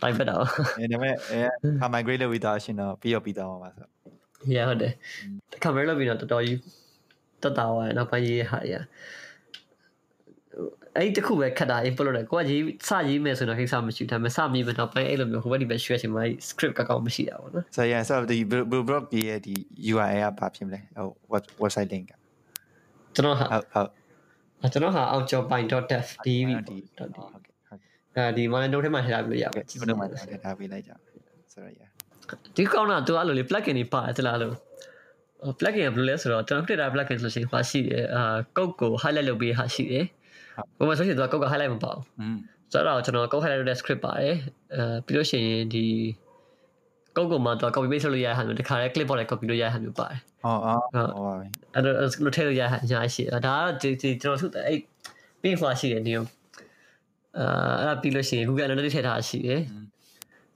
တိုင်းပတ်တော့အဲဒါပေမဲ့အဲဟာ migrate လုပ်ပြီးသားရှင်တော့ပြီးတော့ပြီးသားပါဆိုရဟုတ်တယ်တခါမလုပ်ပြီးတော့တော်တော်ကြီးတက်တာသွားနောက်ပိုင်းရေးဟာရအဲ့တခုပဲခက်တာ input လုပ်တယ်ကိုကရေးစရေးမယ်ဆိုတော့ကိစ္စမရှိဒါပေမဲ့စမြည်မယ်နောက်ပိုင်းအဲ့လိုမျိုးဟိုဘက်ဒီဘက်ရွှေ့ချင်မှ script ကောက်မရှိတာပေါ့နော်ဆိုရင်ဆိုတော့ဒီ blog ရဲ့ဒီ URL ကဘာဖြစ်မလဲဟို website link ကကျွန်တော်ဟာဟုတ်ဟုတ်ကျွန်တော်ဟာအောင်ကျော် pine.dev ဒီဒီဒီဟုတ်ကဲ့ဟုတ် ကဲ့အဲဒီ monitor ထဲမှာထည့်ထားပြီးလို့ရပါဒီဘက်မှာတက်ထားပေးလိုက်ကြဆိုတော့ yeah ဒီကောင်းတာသူအဲ့လိုလေ plugin တွေပါတယ်လားလို့ plugin ကဘယ်လိုလဲဆိုတော့ကျွန်တော် creator plugin ဆိုရှင်ပါရှိတယ်အာ code ကို highlight လုပ်ပြီးဟာရှိတယ်ဘယ်မှာဆိုရှင်သူက code က highlight မပါဘူးอืมဆိုတော့ကျွန်တော် code highlight လုပ်တဲ့ script ပါတယ်အဲပြီးလို့ရှိရင်ဒီ code ကိုမှတော့ copy paste လုပ်လို့ရတဲ့ဟာမျိုးတခါလဲ clipboard နဲ့ copy လုပ်ရတဲ့ဟာမျိုးပါတယ်ဟောအော်ဟောပါပြီအဲ့တော့လို့ထည့်လို့ရတဲ့ဟာအများကြီးရှိတယ်ဒါကတော့ဒီဒီကျွန်တော်ထုတ်တဲ့အဲ့ page မှာရှိတယ်ဒီ အာအဲ့ဒါပြီးလို့ရှိရင် Google Analytics ထည့်ထားရှိတယ်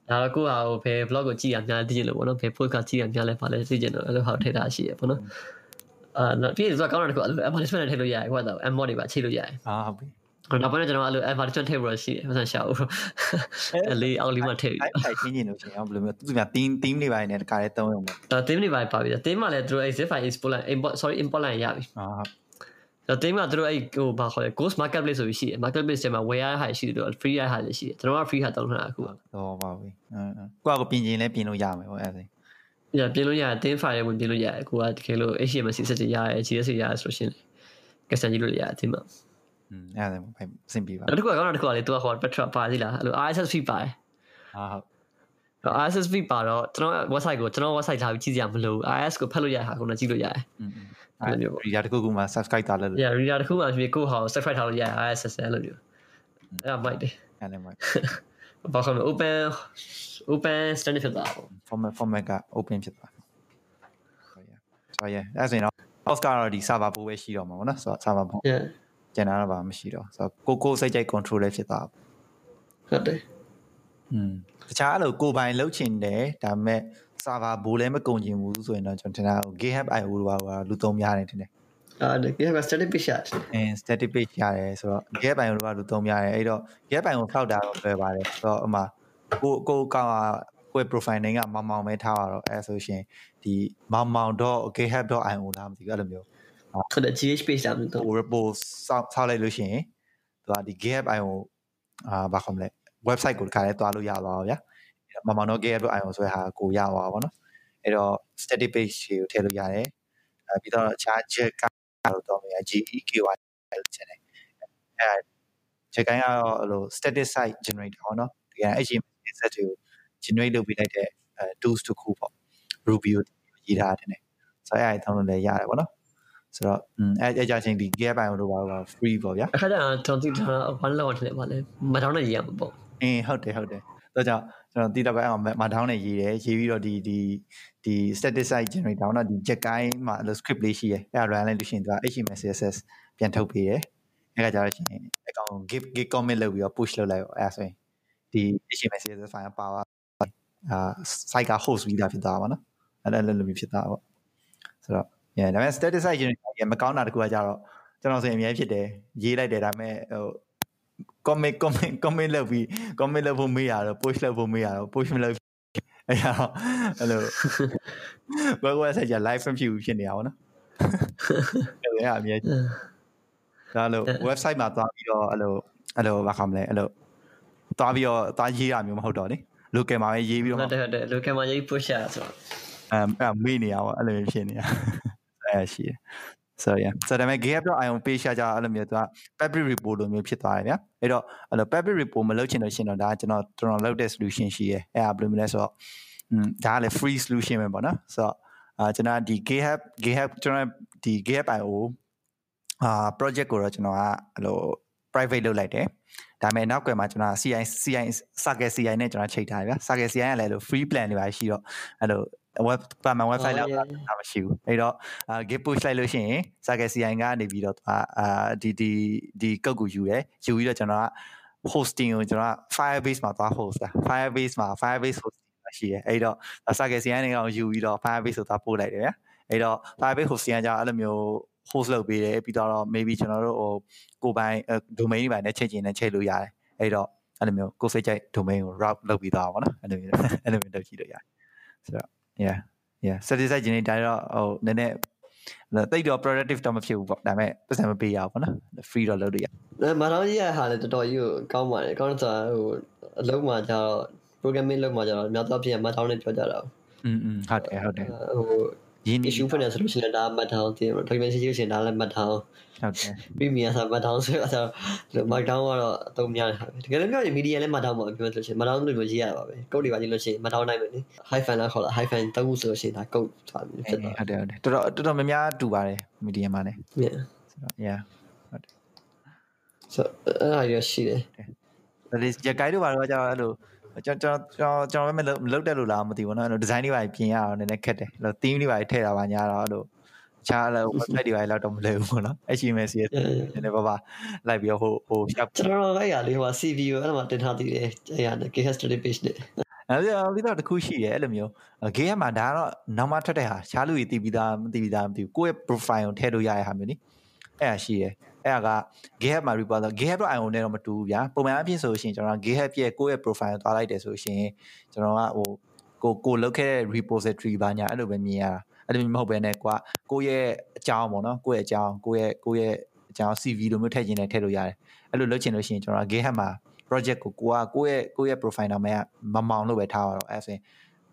ဒါတော့ကိုယ့်ဟာကိုဘယ် blog ကိုကြည့်ရများသိချင်လို့ပေါ့နော်ဘယ် post ကကြည့်ရများလဲပါလဲသိချင်တော့အဲ့လိုဟာထည့်ထားရှိရပေါ့နော်အာနောက်ပြီးတော့ကောင်းတာတခုအဲ့လို advertisement နဲ့ထည့်လို့ရတယ်ဟိုကတော့ M mod တွေပါချိန်လို့ရတယ်အာဟုတ်ပြီနောက်ပိုင်းတော့ကျွန်တော်အဲ့လို advertisement ထည့်ပြီးတော့ရှိတယ်မဆန်ရှာဘူးအဲ့လေးအောက်လေးမှထည့်ပြီးအဲ့အဲ့ချင်းချင်းလို့ရှင်အောင်ဘယ်လိုမျိုးသူက team team တွေပိုင်းနဲ့တခါလေးတုံးရုံပဲတော့ theme တွေပါပါပြီ theme မှာလည်းသူတို့အဲ့ zip file export လိုက် import sorry import လိုက်ရပြီအာဟုတ် တော့ theme ကသူတို့အဲ့ဟိုဘာခေါ်လဲ ghost marketplace ဆိုပြီးရှိတယ် marketplace ထဲမှာဝယ်ရတဲ့ဟာရှိတယ်တော့ free ရတဲ့ဟာလည်းရှိတယ်ကျွန်တော်က free ဟာတောင်းထားတာအခုကတော့ပါပြီအင်းကိုကပြင်ချင်းလဲပြင်လို့ရမယ်ဟောအဲ့ဒါညပြင်လို့ရတယ် theme file ဝင်ပြင်လို့ရတယ်အခုကတကယ်လို့ HTML CSS တွေရတယ် GS တွေရတယ်ဆိုရှင်ကစတန်ကြီးလို့ရတယ် theme မှာอืมအဲ့ဒါပဲစင်ပြပါနောက်တစ်ခုကကောင်းတာတစ်ခုကလေသူကဟို Petra ပါသေးလားအဲ့လို RSS feed ပါတယ်အာဟုတ်တော့ RSS feed ပါတော့ကျွန်တော် website ကိုကျွန်တော် website ထားပြီးကြည့်စရာမလိုဘူး RSS ကိုဖတ်လို့ရတာခုနကြည့်လို့ရတယ်အဲ့လိုမျိုးပေါ့ reader တစ်ခုခုမှာ subscribe ထားလို့ Yeah reader တစ်ခုမှာဖြစ်ကိုဟာ subscribe ထားလို့ရ RSS အဲ့လိုမျိုးအဲ့ဒါမိုက်တယ်အဲ့ဒါမိုက်ဘာလို့ open open standard ဖြစ်တာပေါ့ format format က open ဖြစ်တာဟုတ်ရဆိုရအဲ့ဒါဆိုရင်တော့ host ကတော့ဒီ server ပိုးပဲရှိတော့မှာပေါ့နော် server ပိုး Yeah ကျန်တာတော့ဘာမှမရှိတော့ဆိုတော့ကိုကိုစိတ်ကြိုက် control လည်းဖြစ်တာပေါ့ဟုတ်တယ်อืม တခြားအဲ့လိုကိုပိုင်လှုပ်ချင်တယ်ဒါပေမဲ့ server ဘိုးလည်းမကုန်ချင်ဘူးဆိုရင်တော့ကျွန်တော်ထင်တာ GitHub IO တို့ကလူသုံးများတယ်ထင်တယ်အာဒီက static page ရတယ်အင်း static page ရတယ်ဆိုတော့ GitHub IO တို့ကလူသုံးများတယ်အဲ့တော့ GitHub IO ဖောက်တာတော့လွယ်ပါတယ်ဆိုတော့အမှကိုကိုကောင်ကကို profile name ကမောင်မောင်ပဲထားပါတော့အဲဆိုရှင်ဒီမောင်မောင် .github.io လားမသိဘူးအဲ့လိုမျိုးဟုတ်တယ် GH page တာမျိုးတော့ဟို report စောက်ဆောက်လိုက်လို့ရှိရင်သူကဒီ GitHub.io အာဘာခေါ်မလဲ website ကိုတခါလဲတွားလို့ရပါတော့ဗျာမောင်မောင် .github.io ဆိုတဲ့ဟာကိုရပါပါဘောနော်အဲ့တော့ static page ကိုထည့်လို့ရတယ်အဲပြီးတော့အခြား jet ကတော့တော့မယ် GEKY လို့ချက်တယ်အဲ jet ကိုင်းကတော့အဲ့လို static site generator ဟောနော်ဒီက HTML set တွေကို generate လုပ်ပေးလိုက်တဲ့အဲ tools တစ်ခုပေါ့ Ruby ကိုရေးထားတယ်ねဆိုတော့အဲ့ဒါတောင်းလို့လည်းရတယ်ပေါ့နော်ဆိုတော့အဲအဲကြချင်းဒီ gear ပိုင်းတို့ပါတော့ free ပေါ့ဗျာအခါကျတော့ကျွန်တော်သိတာဘာလို့လဲပါလဲမတောင်းနဲ့ရေးရမှာပေါ့ အင်းဟုတ်တယ်ဟုတ်တယ်ဒါကြောင့်ကျွန်တော်တိတော့ပဲအောင်မထောင်းနဲ့ရေးတယ်ရေးပြီးတော့ဒီဒီဒီ static site generator တော့ဒီ jet ကိုင်းမှာအဲ့လို script လေးရှိရဲအဲ့ဒါ run လိုက်လို့ရှိရင်သူက HTML CSS ပြန်ထုတ်ပေးတယ်အဲ့ကကြတော့ရှင်အကောင် git git commit လုပ်ပြီးတော့ push လုပ်လိုက်ရောအဲ့ဒါဆိုရင်ဒီ HTML CSS file ပါပါအာ site က host ပြီးသားဖြစ်သွားပါတော့အဲ့ဒါလည်းလိုမျိုးဖြစ်သွားပါဆိုတော့ yeah ဒါပေမဲ့ static site generator ကမကောင်းတာတခုကကြတော့ကျွန်တော်ဆိုရင်အများဖြစ်တယ်ရေးလိုက်တယ်ဒါပေမဲ့ဟို comment comment comment လုပ်ပြီး comment လုပ်ဖို့မေးရတော့ push လုပ်ဖို့မေးရတော့ push မလုပ်အဲ့တော့အဲ့လို web website က live မဖြစ်ဘူးဖြစ်နေတာပေါ့နော်အဲ့ဒါအမြဲဒါလို့ website မှာသွားပြီးတော့အဲ့လိုအဲ့လိုဘာခမလဲအဲ့လိုသွားပြီးတော့သွားရေးရမျိုးမဟုတ်တော့လေ local မှာပဲရေးပြီးတော့ဟုတ်တယ်ဟုတ်တယ် local မှာရေး push ရဆိုတော့အဲအဲ့မေးနေရပါအဲ့လိုဖြစ်နေတာအဲ့ရှိတယ် so yeah ဆိုတော့ဒါပေမဲ့ gap.io page ကကြအဲ့လိုမျိုးသူက public report လိုမျိုးဖြစ်သွားတယ်ဗျာအဲ့တော့အဲ့လို public report မလုပ်ချင်လို့ရှင်တော့ဒါကျွန်တော်ကျွန်တော်လုပ်တဲ့ solution ရှိရဲအဲ့ဒါဘယ်လိုမျိုးလဲဆိုတော့อืมဒါကလည်း free solution ပဲပေါ့နော်ဆိုတော့အာကျွန်တော်ဒီ github github ကျွန်တော်ဒီ gap.io အာ project ကိုတော့ကျွန်တော်ကအဲ့လို private လုပ်လိုက်တယ်ဒါပေမဲ့နောက်ကွယ်မှာကျွန်တော် CI CI Circle CI နဲ့ကျွန်တော်ချိန်ထားတယ်ဗျာ Circle CI ကလည်းအဲ့လို free plan တွေပါရှိတော့အဲ့လို web ပါမ website လောက်တာမရှိဘူးအဲ့တော့ git push လိုက်လို့ရှိရင် Circle CI ကနေပြီးတော့အာဒီဒီဒီကုတ်ကိုယူတယ်ယူပြီးတော့ကျွန်တော်က hosting ကိုကျွန်တော်က Firebase မှာသွား host တာ Firebase မှာ Firebase hosting ရှိတယ်အဲ့တော့ circle CN တွေကောင်ယူပြီးတော့ Firebase ဆိုသွားပို့လိုက်တယ်ဗျာအဲ့တော့ Firebase host ကကြောင့်အဲ့လိုမျိုး host လုပ်ပေးတယ်ပြီးတော့ maybe ကျွန်တော်တို့ဟိုကိုပိုင် domain တွေပါနဲ့ချိန်ချင်နဲ့ချိန်လို့ရတယ်အဲ့တော့အဲ့လိုမျိုးကိုစိတ်ကြိုက် domain ကို route လုပ်ပြီးသွားပါတော့အဲ့လိုမျိုးအဲ့လိုမျိုးလုပ်ကြည့်လို့ရတယ်ဆိုတော့ yeah yeah satisfied ခြင်းတွေဒါတော့ဟိုနည်းနည်းတိတ်တော့ productive တော့မဖြစ်ဘူးပေါ့ဒါပေမဲ့ပတ်စံမပေးရဘူးပေါ့နော် free တော့လုပ်လို့ရ အဲမတော်ကြီးရဟာလည်းတော်တော်ကြီးကိုကောင်းပါတယ်ကောင်းတော့ဟိုအလုံးမှာကျတော့ programming လုံးမှာကျတော့များသောအားဖြင့်မတောင်းနဲ့ပြောကြတာ อืมอืมဟုတ်တယ်ဟုတ်တယ် ဟို ရင်းနှီး issue ဖွင့်နေဆိုလို့ရှိရင်ဒါမှတ်ထောင်းတင် document ရှိလို့ရှိရင်ဒါလည်းမှတ်ထောင်း ဟုတ်တယ် ပြီးမြင်ဆာမှတ်ထောင်းဆိုတော့ markdown ကတော့အသုံးများတယ်ဟာပဲတကယ်လို့ပြောရင် media လည်းမှတ်ထောင်းပါပြောလို့ရှိရင် markdown လို့ရေးရတာပါပဲ code တွေပါကြည့်လို့ရှိရင်မှတ်ထောင်းနိုင်မယ်နိ hyphen လားခေါ်လား hyphen သုံးခုဆိုလို့ရှိရင်ဒါ code ဆိုတာမျိုးဖြစ်သွား ဟုတ်တယ်ဟုတ်တယ်တော်တော်တော်တော်များများတူပါတယ် medium မှာလည်း တယ် ဆိုတော့ yeah ဆိုအဲ့ဒါရရှိတယ် ဒါလေးရကိုင်းတို့ဘာလို့ကြာအဲ့လိုကျွန်တော်ကျွန်တော်ကျွန်တော်ပဲမလုပ်တက်လို့လားမသိဘူးเนาะအဲ့လို design တွေပါပြင်ရအောင်နည်းနည်းခက်တယ်အဲ့လို theme တွေပါထည့်တာပါညာတော့အဲ့လို ချားအဲ့လို website တွေပါလောက်တော့မလွယ်ဘူးပေါ့နော် HTML CSS နည်းနည်းပါပါလိုက်ပြီးတော့ဟိုဟိုရှောက်ကျွန်တော်တို့အဲ့ရလေးဟို CV ကိုအဲ့မှာတင်ထားသေးတယ်အဲ့ရ GitHub study page နဲ့အဲ့ဒါပြီးတော့တခုရှိတယ်အဲ့လိုမျိုး game မှာဒါကတော့နောက်မှထွက်တဲ့ဟာရှားလူကြီးတည်ပြီးသားမတည်ပြီးသားမသိဘူးကိုယ့်ရဲ့ profile ကိုထည့်လို့ရတဲ့ဟာမျိုးနိအဲ့ဒါရှိတယ်အဲ့ဒါက GitHub မှာ report တော့ GitHub တော့ IO နဲ့တော့မတူဘူးဗျာပုံမှန်အဖြစ်ဆိုရှင်ကျွန်တော် GitHub ရဲ့ကိုယ့်ရဲ့ profile ကိုသွားလိုက်တယ်ဆိုရှင်ကျွန်တော်ကဟိုကိုကိုလုတ်ခဲ့တဲ့ repository ဘာညာအဲ့လိုပဲမြင်ရတာ အဲ့လိုမျိုးမဟုတ်ဘဲနဲ့ကွာကိုယ့်ရဲ့အကြောင်းပေါ့နော်ကိုယ့်ရဲ့အကြောင်းကိုယ့်ရဲ့ကိုယ့်ရဲ့အကြောင်း CV လိုမျိုးထည့်ခြင်းနဲ့ထည့်လို့ရတယ်အဲ့လိုလုပ်ချင်လို့ရှိရင်ကျွန်တော် GitHub မှာ project ကိုကိုကကိုယ့်ရဲ့ကိုယ့်ရဲ့ profile နာမည်ကမမောင်လို့ပဲထားပါတော့အဲ့ဆိုရင်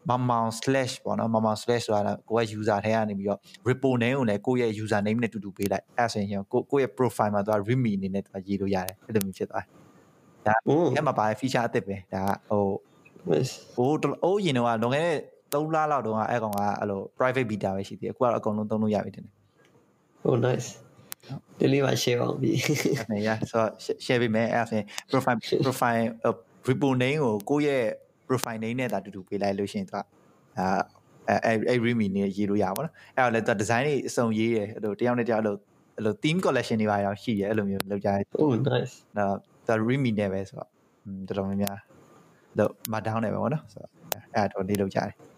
မမောင် slash ပေါ့နော်မမောင် slash ဆိုတာကိုက user ထဲကနေပြီးတော့ repo name ကိုလည်းကိုယ့်ရဲ့ user name နဲ့တူတူပေးလိုက်အဲ့ဆိုရင်ကိုကိုယ့်ရဲ့ profile မှာသူက readme အနေနဲ့သူကရေးလို့ရတယ်အဲ့လိုမျိုးဖြစ်သွားတယ်โอ้အဲ့မှာပါတဲ့ feature အသစ်ပဲဒါကဟို nice ဟိုအိုးရင်တော့လွန်ခဲ့တဲ့ 3လလောက်တုန်းကအဲ့ကောင်ကအဲ့လို private beta ပဲရှိသေးတယ်အခုကတော့အကုန်လုံးသုံးလို့ရပြီတင်တယ်ဟို nice ဒီလေးပါ share အောင်ပြီနေရဆို share ပေးမယ်အဲ့ဆိုရင် profile profile repo name ကိုကိုယ့်ရဲ့ profile name နဲ့ဒါတူတူပေးလိုက်လို့ရှိရင်သူကအာအဲအဲ readme နဲ့ရေးလို့ရပါတော့အဲ့တော့လည်းသူ design တွေအစုံရေးတယ်အဲ့လိုတယောက်နဲ့တယောက်အဲ့လိုအဲ့လို theme collection တွေပါရောရှိရဲအဲ့လိုမျိုးလောက်ကြတယ်။ Oh nice ။နော်ဒါ readme နဲ့ပဲဆိုတော့တော်တော်များများတော့ markdown နဲ့ပဲပေါ့နော်။ဆိုတော့အဲ့တော့နေလောက်ကြတယ်။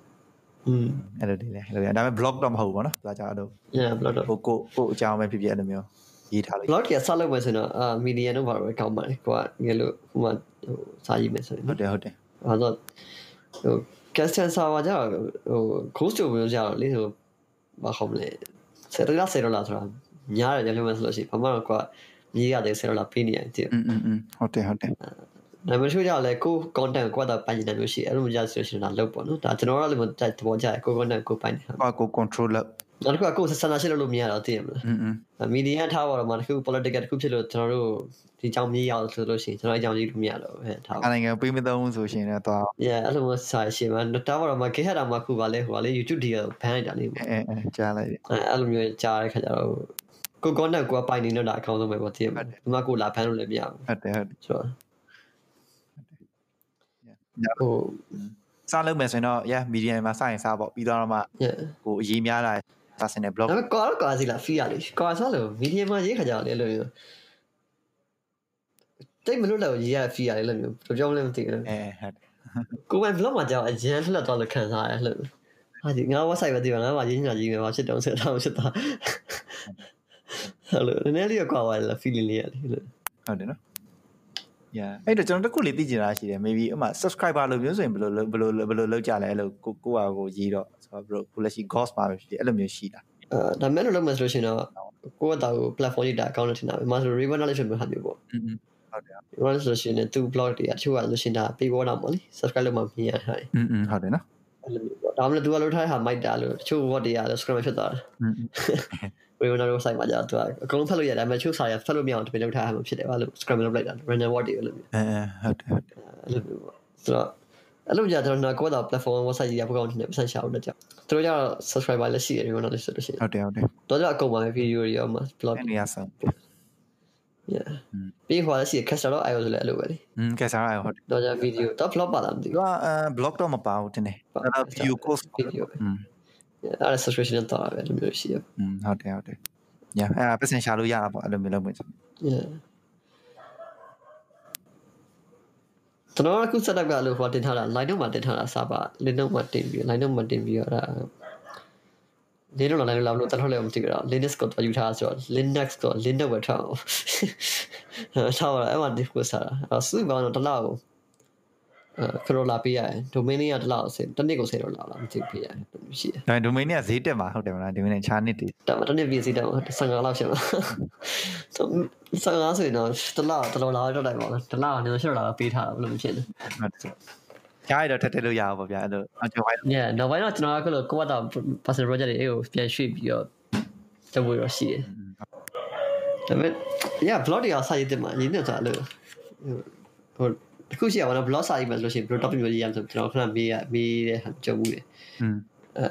อืม အဲ့လိုလေးလေအဲ့လိုဒါပေမဲ့ blog တော့မဟုတ်ဘူးပေါ့နော်သူကကြောက်အဲ့လို yeah blood ဟိုကိုကိုအကြောင်းပဲဖြစ်ဖြစ်အဲ့လိုမျိုးရေးထားလိုက် blood ကဆက်လုပ်မယ်ဆိုတော့အာ media တော့ဘာလို့ကောင်းပါလဲကိုကငယ်လို့ဟိုမှာဟိုစာရေးမယ်ဆိုရင် ဟုတ်တယ်ဟုတ်တယ် အဲတော့ဟို custom server ကျတော့ဟို ghost တို့မျိုးကျတော့လေဟိုဘာခေါ်မလဲဆယ်ဒေါ်လာဆယ်ဒေါ်လာဆိုတာများတယ်ညလုံးမဆိုလို့ရှိရင်ဘာမှတော့ကိုကမြေးရတယ်ဆယ်ဒေါ်လာပေးနေရတယ် อืมอืมอืมဟုတ်တယ်ဟုတ်တယ် ဒါပေမဲ့ချို့ကြလည်းကို content ကိုကတာပိုင်နေတယ်လို့ရှိအဲ့လိုမျိုးကြဆိုရှင်တာလောက်ပေါ့နော်ဒါကျွန်တော်ကလည်းသဘောကျတယ်ကို content ကိုပိုင်နေတာကို control လုပ်နောက်တစ်ခုကကိုယ်ဆန္ဒရှိလို့လို့မရတော့သိရမလားအင်းမီဒီယာထားပါတော့မှတစ်ခု political တစ်ခုဖြစ်လို့ကျွန်တော်တို့ဒီအကြောင်းမြေးရအောင်ဆိုလို့ရှိရင်ကျွန်တော်အကြောင်းကြီးလို့မရတော့ဘူးဟဲ့ထားပါနိုင်ငံပေးမသုံးဆိုရှင်တော့သွား Yeah အဲ့လိုမျိုးဆိုင်ရှင်မှာထားပါတော့မှခေတ်တာမှခုပါလဲဟိုကလေ YouTube ဒီကဘန်လိုက်တာလေးပေါ့အဲအဲကြားလိုက်တယ်အဲ့လိုမျိုးကြားတဲ့ခါကျတော့ကိုကောနဲ့ကိုကပိုင်နေတော့တာအကောင်းဆုံးပဲပေါ့သိရမလားဒီမှာကိုလာဖမ်းလို့လည်းမရဘူးဟုတ်တယ်ဟုတ်တယ်ဆိုတော့ ဟိုစားလုပ်မယ်ဆိုရင်တော့ yeah medium မှာစရင်စားပေါ့ပြီးတော့မှ yeah ကိုအရေးများလာ personal blog ဒါပေမဲ့ကွာတော့ကွာစီလာဖီရလေကွာစားလို့ media မှာရေးခါကြလေလို့မျိုးတိတ်မလို့တော့ရေးရဖီရလေလို့မျိုးဘယ်ကြောင့်လဲမသိဘူးအဲဟုတ်တယ်ကိုယ်ပိုင် blog မှာကြောက်အရန်လှက်တော့လို့ခံစားရတယ်လို့ဟာဒီငါ website ပဲဒီမှာငါမှာရေးညာရေးမှာဖြစ်တော့ဆက်တော့ဖြစ်တာဟယ်လိုနည်းနည်းလေးကွာသွားတယ် feeling လေးရလေလို့ဟုတ်တယ်နော် yeah အဲ့တော့ကျွန်တော်တခုလေးသိချင်တာရှိတယ် maybe အမှ subscriber လို့မျိုးဆိုရင်ဘယ်လိုဘယ်လိုဘယ်လိုလောက်ကြလဲအဲ့လိုကိုကိုဟာကိုရေးတော့ဆိုတော့ဘယ်လိုကိုလက်ရှိ ghost မှာပဲဖြစ်တယ်အဲ့လိုမျိုးရှိတာ အဲဒါမဲ့လို့လုပ်မှဆိုလို့ရှိရင်တော့ကိုယ့်အတာကို platform ကြီးတာအကောင့်နဲ့ထင်တာပဲမဆို ribbon လေးဆိုမျိုးဟာမျိုးပေါ့ อืมဟုတ်တယ် ribbon ဆိုလို့ရှိရင်သူ့ blog တွေအချို့ကလို့ရှိရင်ဒါ pay wall တော့ပေါ့လေ subscribe လုပ်မှမြင်ရတာ อืมဟုတ်တယ်နော် အဲ့လိုမျိုးပေါ့ဒါမှမဟုတ်သူကလုပ်ထားတဲ့ဟာမိုက်တာလို့တချို့ word တွေက subscribe ဖြစ်သွားတ ယ် อืม ribbon တို့ site မှာကြာသူကအကုန်လုံးဖတ်လို့ရတယ်ဒါပေမဲ့ချို့စာရဖတ်လို့မရအောင်တပင်လုပ်ထားတာမှဖြစ်တယ်ဘာလို့ subscribe လုပ်လိုက်တာ random word တွေအဲ့လိုမျိုး အဲဟုတ်တယ်ဟုတ်တယ် အဲ့လိုမျိုးပေါ့ဆိုတော့အဲ့လိုကြာကျွန်တော်ကိုယ့်တော့ platform website ကြီးကပကောင်းနေပတ်စံရှာလို့ကြာသူတို့ကျတော့ subscriber လည်းရှိတယ် ribbon လည်းဆိုလို့ရှိရင် ဟုတ်တယ်ဟုတ်တယ် တော့ကြအကုန်ပါပဲ video တွေရောမှာ blog အဲ့နေရာဆုံး yeah ပြီးခွာလည်းရှိ caster တော့ iOS လည်းအဲ့လိုပဲလေ อืมကဲစားရဟုတ်တယ် တော့ကြ video တော့ blog ပါလားမသိ သူ ဘူး ကအဲ blog တော့မပါဘူးတင်တယ်အဲ့တော့ view course video ပဲ อืม အဲ့ဒါ subscription တော့တာပဲအဲ့လိုမျိုးရှိရอืมဟုတ်တယ်ဟုတ်တယ်ညာအဲ့ပတ်စင်ရှာလို့ရတာပေါ့အဲ့လိုမျိုးလုပ်မယ်ဆို yeah ကျွန်တော်အခု setup ကလို့ဟိုတင်ထားတာ Linux မှာတင်ထားတာစာပါ Linux မှာတင်ပြီး Linux မှာတင်ပြီးတော့ဒါ Linux လာ Linux လာလို့တထောက်လည်းမသိကြတော့ Linux ကိုတော့ယူထားဆိုတော့ Linux ကို Linux ဝယ်ထားအောင်ထားပါအဲ့မှာဒီကိုစားတာအဲ့စုပေါင်းတော့တစ်လောက်ကိုအဲ ခရိုလာပေးရတယ် domain လေးကတစ်လောက်ဆယ်တစ်နှစ်ကိုဆယ်တော့လောက်လားမသိဘူးပေးရတယ်ရှိတယ်ဒါ domain ကဈေးတက်မှာဟုတ်တယ်မလား domain နဲ့ခြားနစ်တွေတမတနေ့ပြည်စီတော့15လောက်ရှင်လား15ဆိုရင်တော့တစ်လောက်တစ်လောက်လာတော့တိုင်းပါလားတစ်လောက်ကနေတော့ရှေ့လာပေးထားတာဘယ်လိုဖြစ်လဲဟုတ်တယ်ခြားရတော့ထက်ထက်လို့ရအောင်ပေါ့ဗျာအဲ့လိုအကျော်ပိုင်း Yeah နောက်ပိုင်းတော့ကျွန်တော်ကလည်းကိုယ့်ဘာသာ personal project တွေအဲ့ကိုပြန်ရွှေ့ပြီးတော့တဝေတော့ရှိတယ်ဒါပေမဲ့ yeah blog တွေကစာရေးတင်မှာရင်းနေဆိုလို့ဟို တခုရှိရပါတော့ blog စာရေးမှာဆိုလို့ရှိရင် blog topic မျိုးရေးရမှာဆိုကျွန်တော်ခဏမေးရမေးတဲ့ဟာကြုံမှုတယ် อืม အဲ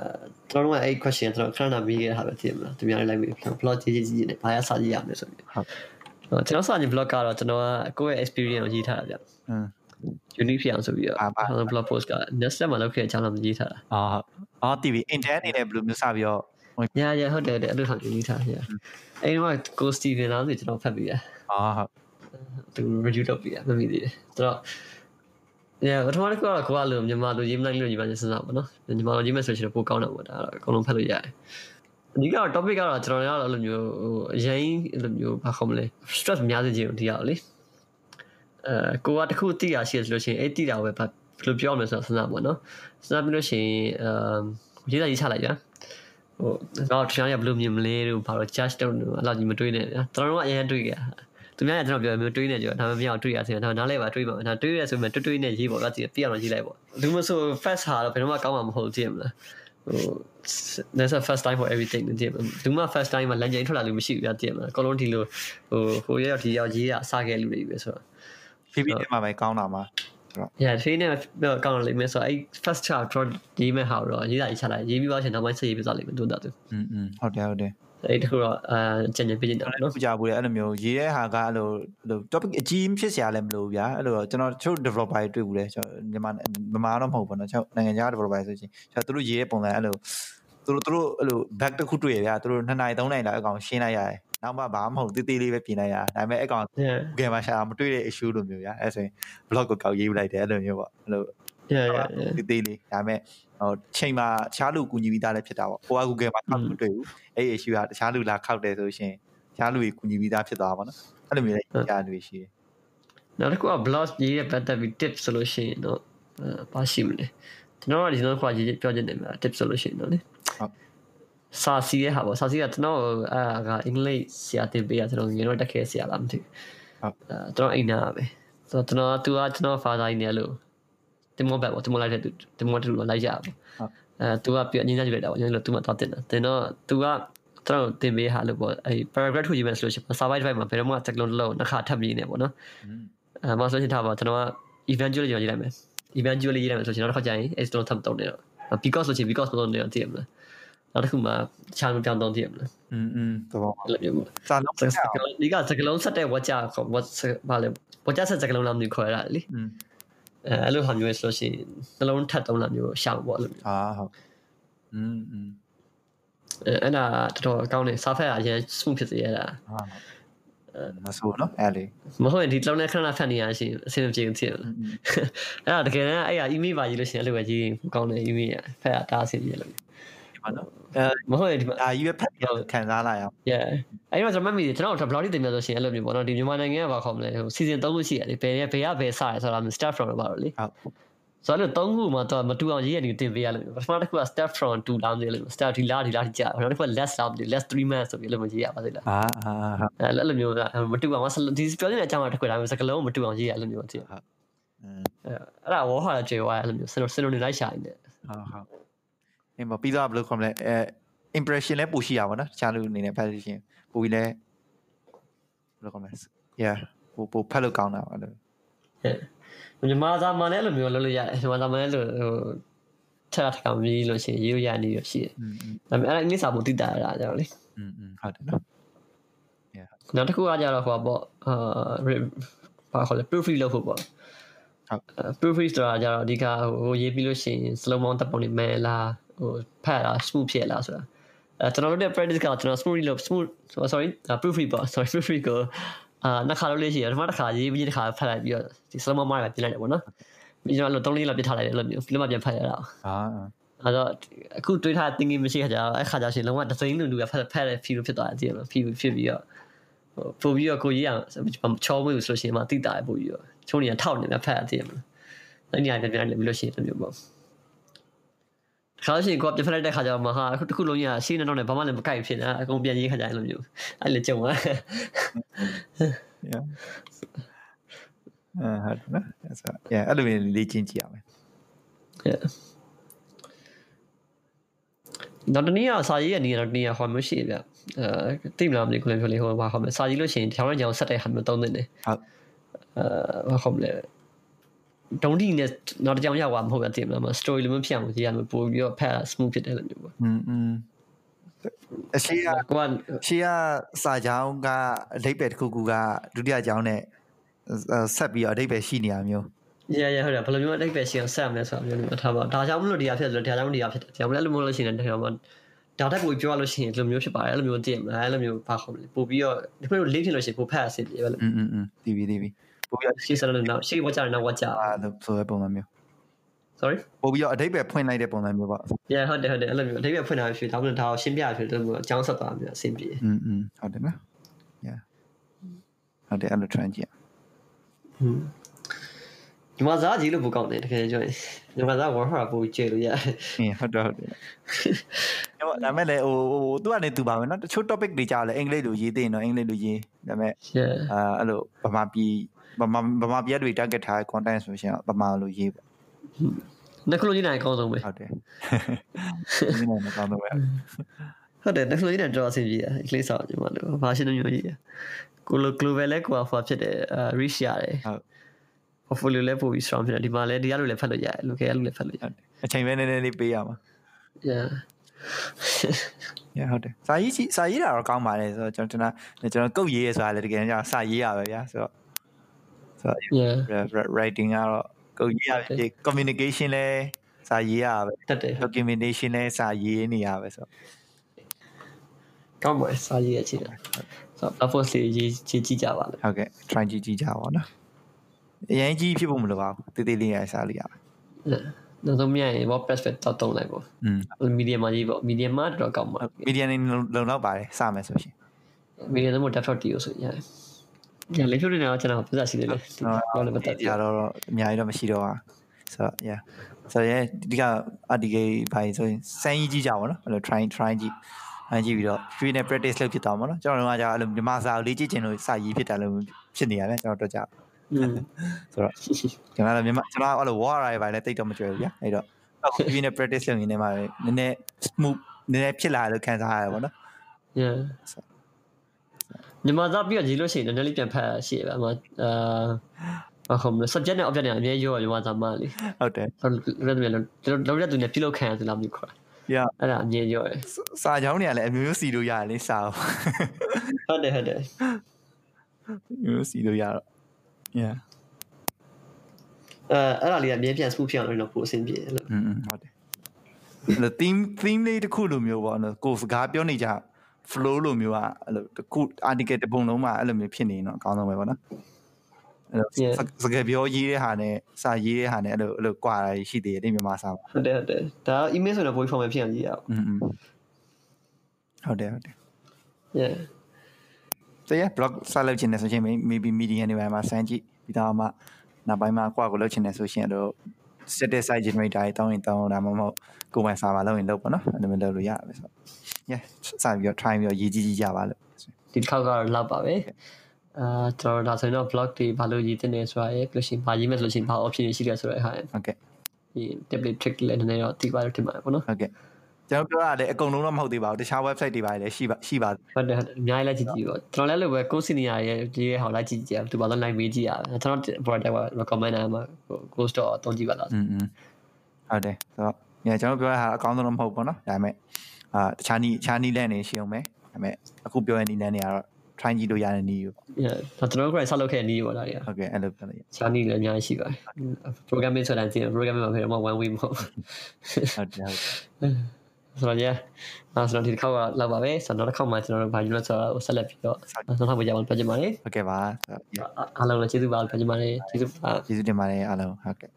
ကျွန်တော်တို့ကအဲ့ question ကျွန်တော်ခဏနာမေးခဲ့တဲ့ဟာပဲသိမလားသူများလည်းလိုက်မေး blog ကြီးကြီးကြီးနဲ့ဘာရစာရေးရမလဲဆိုပြီး ဟုတ် ကျွန်တော်စာရေး blog ကတော့ကျွန်တော်ကကိုယ့်ရဲ့ experience ကိုရေးထားတာဗျ อืม unique ဖြစ်အောင်ဆိုပြီးတော့ အာပါ ကျွန်တော် blog post က next step မှာလုပ်ခဲ့တဲ့အကြောင်းလည်းရေးထားတာ အော်အော် TV intern အနေနဲ့ဘယ်လိုမျိုးစပြီးတော့ ညာညာဟုတ်တယ်တဲ့အဲ့လိုဆောင်ရေးထားရအဲ့ဒီမှာကိုစတီဗင်လာဆိုကျွန်တော်ဖတ်ပြီးရ အော်ဟုတ် သူ review လုပ်ပြီးရမမိသေးတယ်ဆိုတော့ညပထမတစ်ခုကတော့ကိုကလို့မြန်မာလိုရေးမလိုက်လို့ညီမစဉ်းစားပါနော်မြန်မာလိုရေးမယ်ဆိုရင်ပိုကောင်းတာပေါ့ဒါတော့အကုန်လုံးဖတ်လို့ရတယ်အဓိကတော့ topic ကတော့ကျွန်တော်တို့ကတော့အဲ့လိုမျိုးဟိုအရင်အဲ့လိုမျိုးဘာခေါ်မလဲ stress များစေခြင်းဒီရအောင်လေအဲကိုကတခုသိရရှိရဆိုလို့ရှိရင်အဲ့သိတာပဲဘာဘယ်လိုပြောရမလဲဆိုတော့စဉ်းစားပါနော်စဉ်းစားပြီးလို့ရှိရင်အမ်ရေးတာရေးချလိုက်ကြဟိုတော့တရားရဘယ်လိုမြင်မလဲလို့ဘာလို့ judge တော့အဲ့လိုကြီးမတွေးနဲ့ကျွန်တော်တို့ကအရင်တွေးကြ သူများကကျွန်တော်ပြောမျိုးတွေးနေကြဒါမှမပြောင်းတွေးရစီဒါနားလဲပါတွေးပါဒါတွေးရဆိုမှတွေးတွေးနဲ့ရေးပေါ့ကကြည့်ပြအောင်ရေးလိုက်ပေါ့လူမဆို fast ဟာတော့ဘယ်တော့မှကောင်းမှာမဟုတ်ကြည့်မလားဟို there's a first time for everything ကြည့်မလားလူမ first time မှာလမ်းကျိန်ထွက်လာလို့မရှိဘူးပြကြည့်မလားအကုန်လုံးဒီလိုဟိုဟိုရောက်ဒီရောက်ရေးရအစားခဲ့လူတွေပဲဆိုတော့ PP တက်မှာပဲကောင်းတာမှာ yeah ဒီနေ့တော့ကောင်းလိမ့်မယ်ဆိုတော့အဲ့ first chapter ရေးမဲ့ဟာတော့ရေးတာရေးချလိုက်ရေးပြီးသွားချင်နောက်ပိုင်းဆက်ရေးပြသွားလိမ့်မယ်တို့တာသူ อืมอืมဟုတ်တယ်ဟုတ်တယ် အဲ့တခုတော့အာကြံကြံပြည့်နေတာနော် ပကြဘူးလေအဲ့လိုမျိုးရေးတဲ့ဟာကအဲ့လိုအဲ့လို topic အကြီးဖြစ်စရာလည်းမလိုဘူးဗျာအဲ့လိုကျွန်တော်ချို့ developer တွေတွေ့ဘူးလေကျွန်တော်မြန်မာမြန်မာတော့မဟုတ်ဘူးเนาะကျွန်တော်နိုင်ငံခြား developer ဆိုချင်းကျွန်တော်တို့ရေးတဲ့ပုံစံအဲ့လိုသူတို့သူတို့အဲ့လို back တစ်ခုတွေ့ရဗျာသူတို့2နိုင်3နိုင်လောက်အကောင်ရှင်းလိုက်ရတယ်နောက်မှဘာမှမဟုတ်တေးသေးလေးပဲပြင်လိုက်ရဒါပေမဲ့အကောင် yeah Google မှာရှာမတွေ့တဲ့ issue လိုမျိုးဗျာအဲ့ဆိုရင် blog ကိုကောက်ရေးလိုက်တယ်အဲ့လိုမျိုးပေါ့အဲ့လို yeah yeah yeah တေးသေးလေးဒါပေမဲ့ဟိုချိန်မှာတခြားလူကူညီပြီးသားလည်းဖြစ်တာပေါ့ကိုက Google မှာခောက်မတွေ့ဘူးအဲ့ issue ကတခြားလူလာခောက်တယ်ဆိုရှင်တခြားလူကြီးကူညီပြီးသားဖြစ်သွားပါတော့အဲ့လိုမျိုးလည်းကြားနေရှိတယ်နောက်တစ်ခုက blog ရေးရပတ်သက်ပြီး tips ဆိုလို့ရှိရင်တော့အဲပါရှိမလဲကျွန်တော်ကဒီနောက်ခွာရေးပြောချင်တယ်မှာ tips ဆိုလို့ရှိရင်တော့လေဟုတ်စာစီရဲ့ဟာပေါ့စာစီကကျွန်တော်အာကအင်္ဂလိပ်ဆရာတင်ပေးရကျွန်တော်ငယ်တော့တက်ခဲ့ဆရာလားမသိဘူးဟုတ်အဲကျွန်တော်အိမ်နာပဲဆိုတော့ကျွန်တော်သူကကျွန်တော် father ကြီးနေလို့ တင်မောဘက်ပေါ့တင်မောလိုက်တဲ့သူတင်မောတူလိုက်ရပါ ဟုတ် အဲသူကပြအငင်းကြည့်လိုက်တာပေါ့ညလို့သူမှတော့တင်တာတင်တော့သူကကျွန်တော်တင်ပေးဟာလို့ပေါ့အဲ paragraph ထုတ်ရေးမယ်ဆိုလို့ရှိရင် survive ဘက်မှာဘယ်တော့မှစကလုံးတစ်လုံးနှစ်ခါထပ်ပြီးနေပေါ့နော် อืม အဲမဆိုရှင်ထားပါကျွန်တော်က eventually ကျွန်တော်ရေးလိုက်မယ် eventually ရေးလိုက်မယ်ဆိုရှင်နောက်တစ်ခါကျရင် external ထပ်တုံးနေတော့ because ဆိုချင် because မတုံးနေတော့သိရမလားနောက်တစ်ခုမှချာမပြောင်းတုံးသိရမလား อืมอืมသဘော အဲ့လိုမျိုးပေါ့ စာလုံး စကလုံးဒီကစကလုံးဆက်တဲ့ watch ခေါ် watch ဘာလဲ watch ဆက်စကလုံးလားမျိုးခေါ်ရတာလေ อืม အဲအဲ့လိုဟာမျိုးဆိုလို့ရှိရင်နှလုံးထပ်တုံးလားမျိုးရှောင်ပေါ့အဲ့လိုမျိုး အာဟုတ်อืมอืม အဲအဲ့ဒါတော်တော်အကောင်းနေစာဖက်အရင် smooth ဖြစ်စေရတာ ဟာမဆိုးเนาะအဲ့လေ မဟုတ်ရင်ဒီလုံးနဲ့ခဏခဏဖတ်နေရရှိအဆင်မပြေဘူးသိရမလားအဲ့ဒါတကယ်တမ်းအဲ့ရ email ပါရေးလို့ရှိရင်အဲ့လိုပဲရေးရင်ကောင်းတယ် email ရဖက်ရတားအဆင်ပြေလို့ ဒီ မှာနော်အဲမဟုတ်ဒီမှာအာကြီးပဲဖတ်ပြီးခံစားလာရအောင် yeah အဲ့ဒီမှာကျွန်တော်မှတ်မိတယ်ကျွန်တော်တို့ဘလော့တီတင်ပြဆိုရှင်အဲ့လိုမျိုးပေါ့နော်ဒီမြန်မာနိုင်ငံကဘာခေါ်မလဲဟိုစီဇန်3ခုရှိရတယ်ဘယ်ဘယ်ကဘယ်စရဆိုတာ start from ပါတော့လေဟုတ်ဆိုတော့သုံးခုမှာတော့မတူအောင်ရေးရနေတင်ပေးရလို့ပထမတစ်ခုက step from 2လာမယ်လို့ step ဒီလာဒီလာကြာနောက်တစ်ခုက less လာမယ် less 3 months ဆိုပြီးလို့မရေးရပါသေးလားအာအာအဲ့လိုမျိုးမတူအောင်ဒီပြောနေတဲ့အကြောင်းတစ်ခုတိုင်းစကလုံးမတူအောင်ရေးရလို့မျိုးတည်းဟုတ်အဲ့ဒါဝေါ်ဟာကျေဝါအဲ့လိုမျိုးစလုံးစလုံးနေလိုက်ရှာနေတယ်ဟုတ်ဟုတ် အင်းမပြီးတော့ဘယ်လိုခေါ်မလဲအဲ impression လည်းပိုရှိရပါတော့တခြားလူအနေနဲ့ဖတ်လို့ရှိရင်ပိုပြီးလည်းဘယ်လိုခေါ်မလဲ yeah ပိုပိုဖတ်လို့ကောင်းတာပါလို့မြန်မာသားမှလည်းအဲ့လိုမျိုးလုပ်လို့ရတယ်မြန်မာသားမှလည်းဟိုထပ်ထပ်ကောင်ပြီးလို့ရှိရင်ရိုးရနေရရှိတယ်ဒါပေမဲ့အဲ့အင်္ဂလိပ်စာပိုတည်တာရတာကြောင့်လေอืมဟုတ်တယ်နော် yeah နောက်တစ်ခုကကြတော့ဟိုပေါ့အာဘာခေါ်လဲ proof လုပ်ဖို့ပေါ့ဟုတ် proof ဆိုတာကြတော့အဓိကဟိုရေးပြီးလို့ရှိရင် slow motion တက်ပုံနေမယ်လား ဟိုဖတ်လား smooth ဖြစ်လားဆိုတာအဲကျွန်တော်တို့ရဲ့ practice ကကျွန်တော် smooth လို့ smooth sorry proofread ပေါ့ sorry proofread ကိုအာနှစ်ခါလို့လေးရှိတယ်ပထမတစ်ခါရေးပြီးတစ်ခါဖတ်လိုက်ပြီးတော့ဒီ slow mo မှာပြင်လိုက်တယ်ပေါ့နော်ပြီးတော့အဲ့လို3လေးလောက်ပြစ်ထားလိုက်တယ်အဲ့လိုမျိုးပြီးတော့မှပြန်ဖတ်ရတာအာအဲ့တော့အခုတွေးထား thinking မရှိခါကြတော့အဲ့ခါကျရှင်လုံးဝ design လူလူကဖတ်ဖတ်တဲ့ feel ဖြစ်သွားတယ်ကြည့်ရမလား feel ဖြစ်ပြီးတော့ဟိုပို့ပြီးတော့ကိုကြီးအောင်ချောမွေးလို့ဆိုရှင်မှတိတာပို့ပြီးတော့ချုံနေထောက်နေတာဖတ်ရကြည့်ရမလားအဲ့ဒီအရင်ပြန်ပြန်ပြီးလို့ရှိရင်တမျိုးပေါ့ ခါရှင်ကိုပြဖက်လိုက်တဲ့ခါကျတော့မဟာအခုတစ်ခုလုံးကြီးကရှင်းနေတော့လည်းဘာမှလည်းမကိုက်ဖြစ်နေတာအကုန်ပြန်ရေးခါကြအဲ့လိုမျိုးအဲ့လေကြုံသွား yeah အာဟုတ်တယ်နော်အဲ့ဆို yeah အဲ့လိုမျိုးလေ့ကျင့်ကြည့်ရမယ်နောက်တနည်းကစာရေးရနေတော့တနည်းကဟောမျိုးရှိတယ်ဗျအဲသိမလားမသိဘူးလည်းပြောလေဟိုဘာဟောမလဲစာရေးလို့ရှိရင်ဒီထောင်ရကြောင်ဆက်တဲ့ဟာမျိုးသုံးသင့်တယ်ဟုတ်အဲဘာဟောမလဲ ဒုံဒီနဲ့နောက်တစ်ကြောင်ရောက်သွားမဟုတ်ဘူးသိမလားမ story လိုမျိုးဖြစ်အောင်ရေးရမယ်ပို့ပြီးတော့ဖတ် smooth ဖြစ်တယ်လို့မျိုးပေါ့ อืมอืมအရှိက ကိုက ရှေးကစာကြောင်းကအဓိပ္ပာယ်တစ်ခုခုကဒုတိယကြောင်းနဲ့ဆက်ပြီးတော့အဓိပ္ပာယ်ရှိနေရမျိုး ရရဟုတ်တယ်ဘယ်လိုမျိုးအတိတ်ပဲရှင်းဆက်မလဲဆိုတာမျိုးမျိုးထားပါဒါကြောင့်မလို့ဒီဟာဖြစ်တယ်ဒါကြောင့်ဒီဟာဖြစ်တယ်ဒါကြောင့်လည်းလို့မလို့ရှိရင်ဒါမှဒါတက်ပိုပြောရလို့ရှိရင်ဒီလိုမျိုးဖြစ်ပါတယ်အဲ့လိုမျိုးသိရမလားအဲ့လိုမျိုးဘာခေါ်မလဲပို့ပြီးတော့ဒီလိုလေးဖြစ်လို့ရှိရင်ပို့ဖတ်အဆင်ပြေပဲလို့ อืมอืมอืมတီးပြီးတီးပြီး ပို့ပြီးတော့ ရှေ့ဆက်လို့နောက်ရှေ့ဝတ်ကြတယ်နောက်ဝတ်ကြ အဲ့လိုဆိုတဲ့ပုံစံမျိုး sorry ပို့ပြီးတော့အဓိပ္ပာယ်ဖွင့်လိုက်တဲ့ပုံစံမျိုးပေါ့ yeah ဟုတ်တယ်ဟုတ်တယ်အဲ့လိုမျိုးအဓိပ္ပာယ်ဖွင့်တာဖြစ်ဒါမှမဟုတ်ဒါကိုရှင်းပြဖြစ်တယ်လို့အကြောင်းဆက်သွားမျိုးအဆင်ပြေ อืมอืมဟုတ်တယ်နော် yeah ဟုတ်တယ်အဲ့လို trend ကြည့် ဟွန်းဒီမှာစားကြီးလို့ပိုကောင်းတယ်တကယ်ကြောရင်ဒီမှာစားဝါဟာပိုကျေလို့ရတယ် အင်းဟုတ်တယ်ဟုတ်တယ်အဲ့ဒါမဲ့လေဟိုဟိုသူကနေသူပါမယ်နော်တချို့ topic တွေကြာလဲအင်္ဂလိပ်လိုရေးသိရင်တော့အင်္ဂလိပ်လိုရေးဒါပေမဲ့ yeah အာအဲ့လိုဗမာပြည် ဗမာဗမာပြည်တွေ target ထားတဲ့ content ဆိုရှင်ဗမာလိုရေးပေါ့နှစ်ခုလုံးကြီးနိုင်အကောင်းဆုံးပဲဟုတ်တယ်ဒီနေ့မကောင်းတော့ပဲဟုတ်တယ်နှစ်ခုလုံးကြီးနိုင်တော့အဆင်ပြေတယ်ကလေးဆောင်ညီမတို့ဘာရှင်းလို့မျိုးကြီးကိုလို global လဲကိုကဖာဖြစ်တယ်အဲ reach ရတယ်ဟုတ် portfolio လဲပို့ပြီး strong ဖြစ်တယ်ဒီမှာလဲဒီရလို့လည်းဖတ်လို့ရတယ် local လို့လည်းဖတ်လို့ရတယ်အချိန်ပဲနည်းနည်းလေးပေးရမှာ yeah ။ Yeah ဟုတ်တယ်။စာရေးကြည့်စာရေးတာတော့ကောင်းပါလေဆိုတော့ကျွန်တော်ကျွန်တော်ကုတ်ရေးရဆိုတာလည်းတကယ်ကြောင့်စာရေးရပဲဗျာဆိုတော့ ဆိုတော့ yeah writing ကတော့ကုတ်ရေးရပြီ communication လဲစာရေးရပဲတက်တယ် documentation လဲစာရေးနေရပဲဆိုတော့ကောင်းပါစာရေးရချင်တယ်ဆိုတော့ platform လေးရေးကြည့်ကြည့်ကြပါလို့ဟုတ်ကဲ့ try ကြည့်ကြည့်ကြပါဦးနော်။အရင်ကြီးဖြစ်ဖို့မလိုပါဘူး။တေးသေးလေးရစာလေးရပါနောက်ဆုံးမြန်ရင် WordPress ပဲတောက်တုံးလိုက်ပေါ့။อืม medium မှာရေးပေါ့ medium မှာတော့ကောင်းပါ media နေလုံလောက်ပါတယ်စမယ်ဆိုရှင် medium တော့ desktop တီးလို့ဆိုရတယ်။ ညာလေးဖြုတ်နေတော့ကျွန်တော်ပြဿနာရှိတယ်လေ။တော့လည်းမတက်။ဒီကတော့အများကြီးတော့မရှိတော့ပါ။ဆိုတော့ yeah ဆိုတော့ဒီက article ဘာဆိုရင်စမ်းကြီးကြည့်ကြပါတော့။အဲ့လို try try ကြည့်အဲကြည့်ပြီးတော့ free နဲ့ practice လုပ်ဖြစ်သွားမှာနော်ကျွန်တော်တို့ကကြာအဲ့လိုမြန်မာစာကိုလေ့ကျင့်ခြင်းလို့စာရေးဖြစ်တာလို့ဖြစ်နေရတယ်ကျွန်တော်တို့ကြာอืมဆိုတော့ကျွန်တော်လည်းမြန်မာကျွန်တော်အဲ့လို war ရိုင်ပိုင်းလည်းတိတ်တော့မကြွယ်ဘူးဗျာအဲ့တော့အခု free နဲ့ practice လုပ်ရင်းနဲ့မှာနည်းနည်း smooth နည်းနည်းဖြစ်လာတယ်လို့ခံစားရတယ်ပေါ့နော် yeah ညီမသားပြီးတော့ရေးလို့ရှိရင်လည်းလေးပြန်ဖတ်ရှိရပါမှာအာဟုတ်မလား subject နဲ့ object နဲ့အများကြီးရောညီမသားမလေးဟုတ်တယ်ဆိုတော့လည်းလောက်ရက်သူနဲ့ပြုလုပ်ခံရသလားမျိုးခေါ် yeah အဲ့ဒါအမြင်ရောရယ်စာကြောင်းတွေကလည်းအမျိုးမျိုးစီလို့ရတယ်လေစာကိုဟုတ်တယ်ဟုတ်တယ်အမျိုးမျိုးစီလို့ရတော့ yeah အဲအဲ့ဒါလေးကအမြင်ပြန် smooth ဖြစ်အောင်လို့တော့ပိုအဆင်ပြေတယ်လို့อืมဟုတ်တယ်အဲ့လို theme theme လေးတစ်ခုလိုမျိုးပေါ့နော်ကိုယ်စကားပြောနေကြ flow လိုမျိုးอ่ะအဲ့လိုတစ်ခု article တစ်ပုံလုံးမှာအဲ့လိုမျိုးဖြစ်နေတော့အကောင်းဆုံးပဲပေါ့နော်အဲ့လိုစကားပြောရေးတဲ့ဟာနဲ့စာရေးတဲ့ဟာနဲ့အဲ့လိုအဲ့လိုကွာတာရှိသေးတယ်ဒီမြန်မာစာမှာ ဟုတ်တယ်ဟုတ်တယ်ဒါ email ဆိုတော့ပို format ဖြစ်အောင်ရေးရအောင် อืมဟုတ်တယ်ဟုတ်တယ် yeah တဲ့ blog စလုပ်ချင်တယ်ဆိုရင် maybe media တွေမှာစမ်းကြည့်ပြီးတော့မှနောက်ပိုင်းမှာကိုယ့်ကိုလုပ်ချင်တယ်ဆိုရှင်အဲ့လို static site generator တွေတောင်းရင်တောင်းဒါမှမဟုတ်ကိုယ်ပိုင် server လုပ်ရင်လုပ်ပေါ့နော်အဲ့လိုမျိုးလုပ်လို့ရတယ်ဆိုတော့ yeah စပြီးတော့ try ပြီးတော့ရေးကြည့်ကြည့်ကြပါလို့ဒီတစ်ခေါက်ကတော့လောက်ပါပဲအာကျွန်တော်ဒါဆိုရင်တော့ blog တွေဘာလို့ရေးတင်နေဆိုတာရယ်ပြီးလို့ရှိရင်ဘာရေးမယ်ဆိုလို့ရှိရင်ဘာ option တွေရှိလဲဆိုတဲ့ဟာရယ်ဟုတ်ကဲ့ဒီ template trick လည်းနည်းနည်းတော့သိပါလို့ထင်ပါတယ်ပေါ့နော်ဟုတ်ကဲ့ ကျွန်တော်ပြောရတယ်အကုန်လုံးတော့မဟုတ်သေးပါဘူးတခြား website တွေပါလည်းရှိပါရှိပါ ဟုတ်တယ်ဟုတ်တယ်အများကြီးလိုက်ကြည့်ကြည့်ပေါ့ကျွန်တော်လည်းလိုပဲ course senior ရဲ့ဒီရဲ့ဟောလိုက်ကြည့်ကြည့်သူဘာလို့ line မေးကြည့်ရအောင်ကျွန်တော် product က recommend နာမှာ course တော့အသုံးကြည့်ပါလား อืมอืมဟုတ်တယ်ဆိုတော့ညကျွန်တော်ပြောရတာအကောင်းဆုံးတော့မဟုတ်ဘူးเนาะဒါပေမဲ့အာတခြားနီးတခြားနီးလန့်နေရှိအောင်ပဲဒါပေမဲ့အခုပြောရတဲ့နီးလန့်တွေကတော့ try ကြည့်လို့ရတဲ့နီးပေါ့ yeah ဒါကျွန်တော်တို့ကဆက်လုပ်ခဲ့နေပါလားညာ ဟုတ်ကဲ့အဲ့လိုပြောလိုက် ချာနီလည်းအများကြီးရှိပါတယ် programming ဆိုတာသိတယ် programming မှာဖြစ်တော့ one way မဟုတ် ဟုတ်တယ်ဟုတ်တယ် ဆိုတော့ yeah အဲ့ဆိုတော့ဒီတစ်ခေါက်ကလောက်ပါပဲဆိုတော့နောက်တစ်ခေါက်မှကျွန်တော်တို့ဘာယူလဲဆိုတော့ဆက်လက်ပြီးတော့နောက်တစ်ခေါက်မှကြာအောင်ပြောချင်ပါတယ်ဟုတ်ကဲ့ပါဆိုတော့အားလုံးလည်းကျေးဇူးပါပြောချင်ပါတယ်ကျေးဇူးပါကျေးဇူးတင်ပါတယ်အားလုံးဟုတ်ကဲ့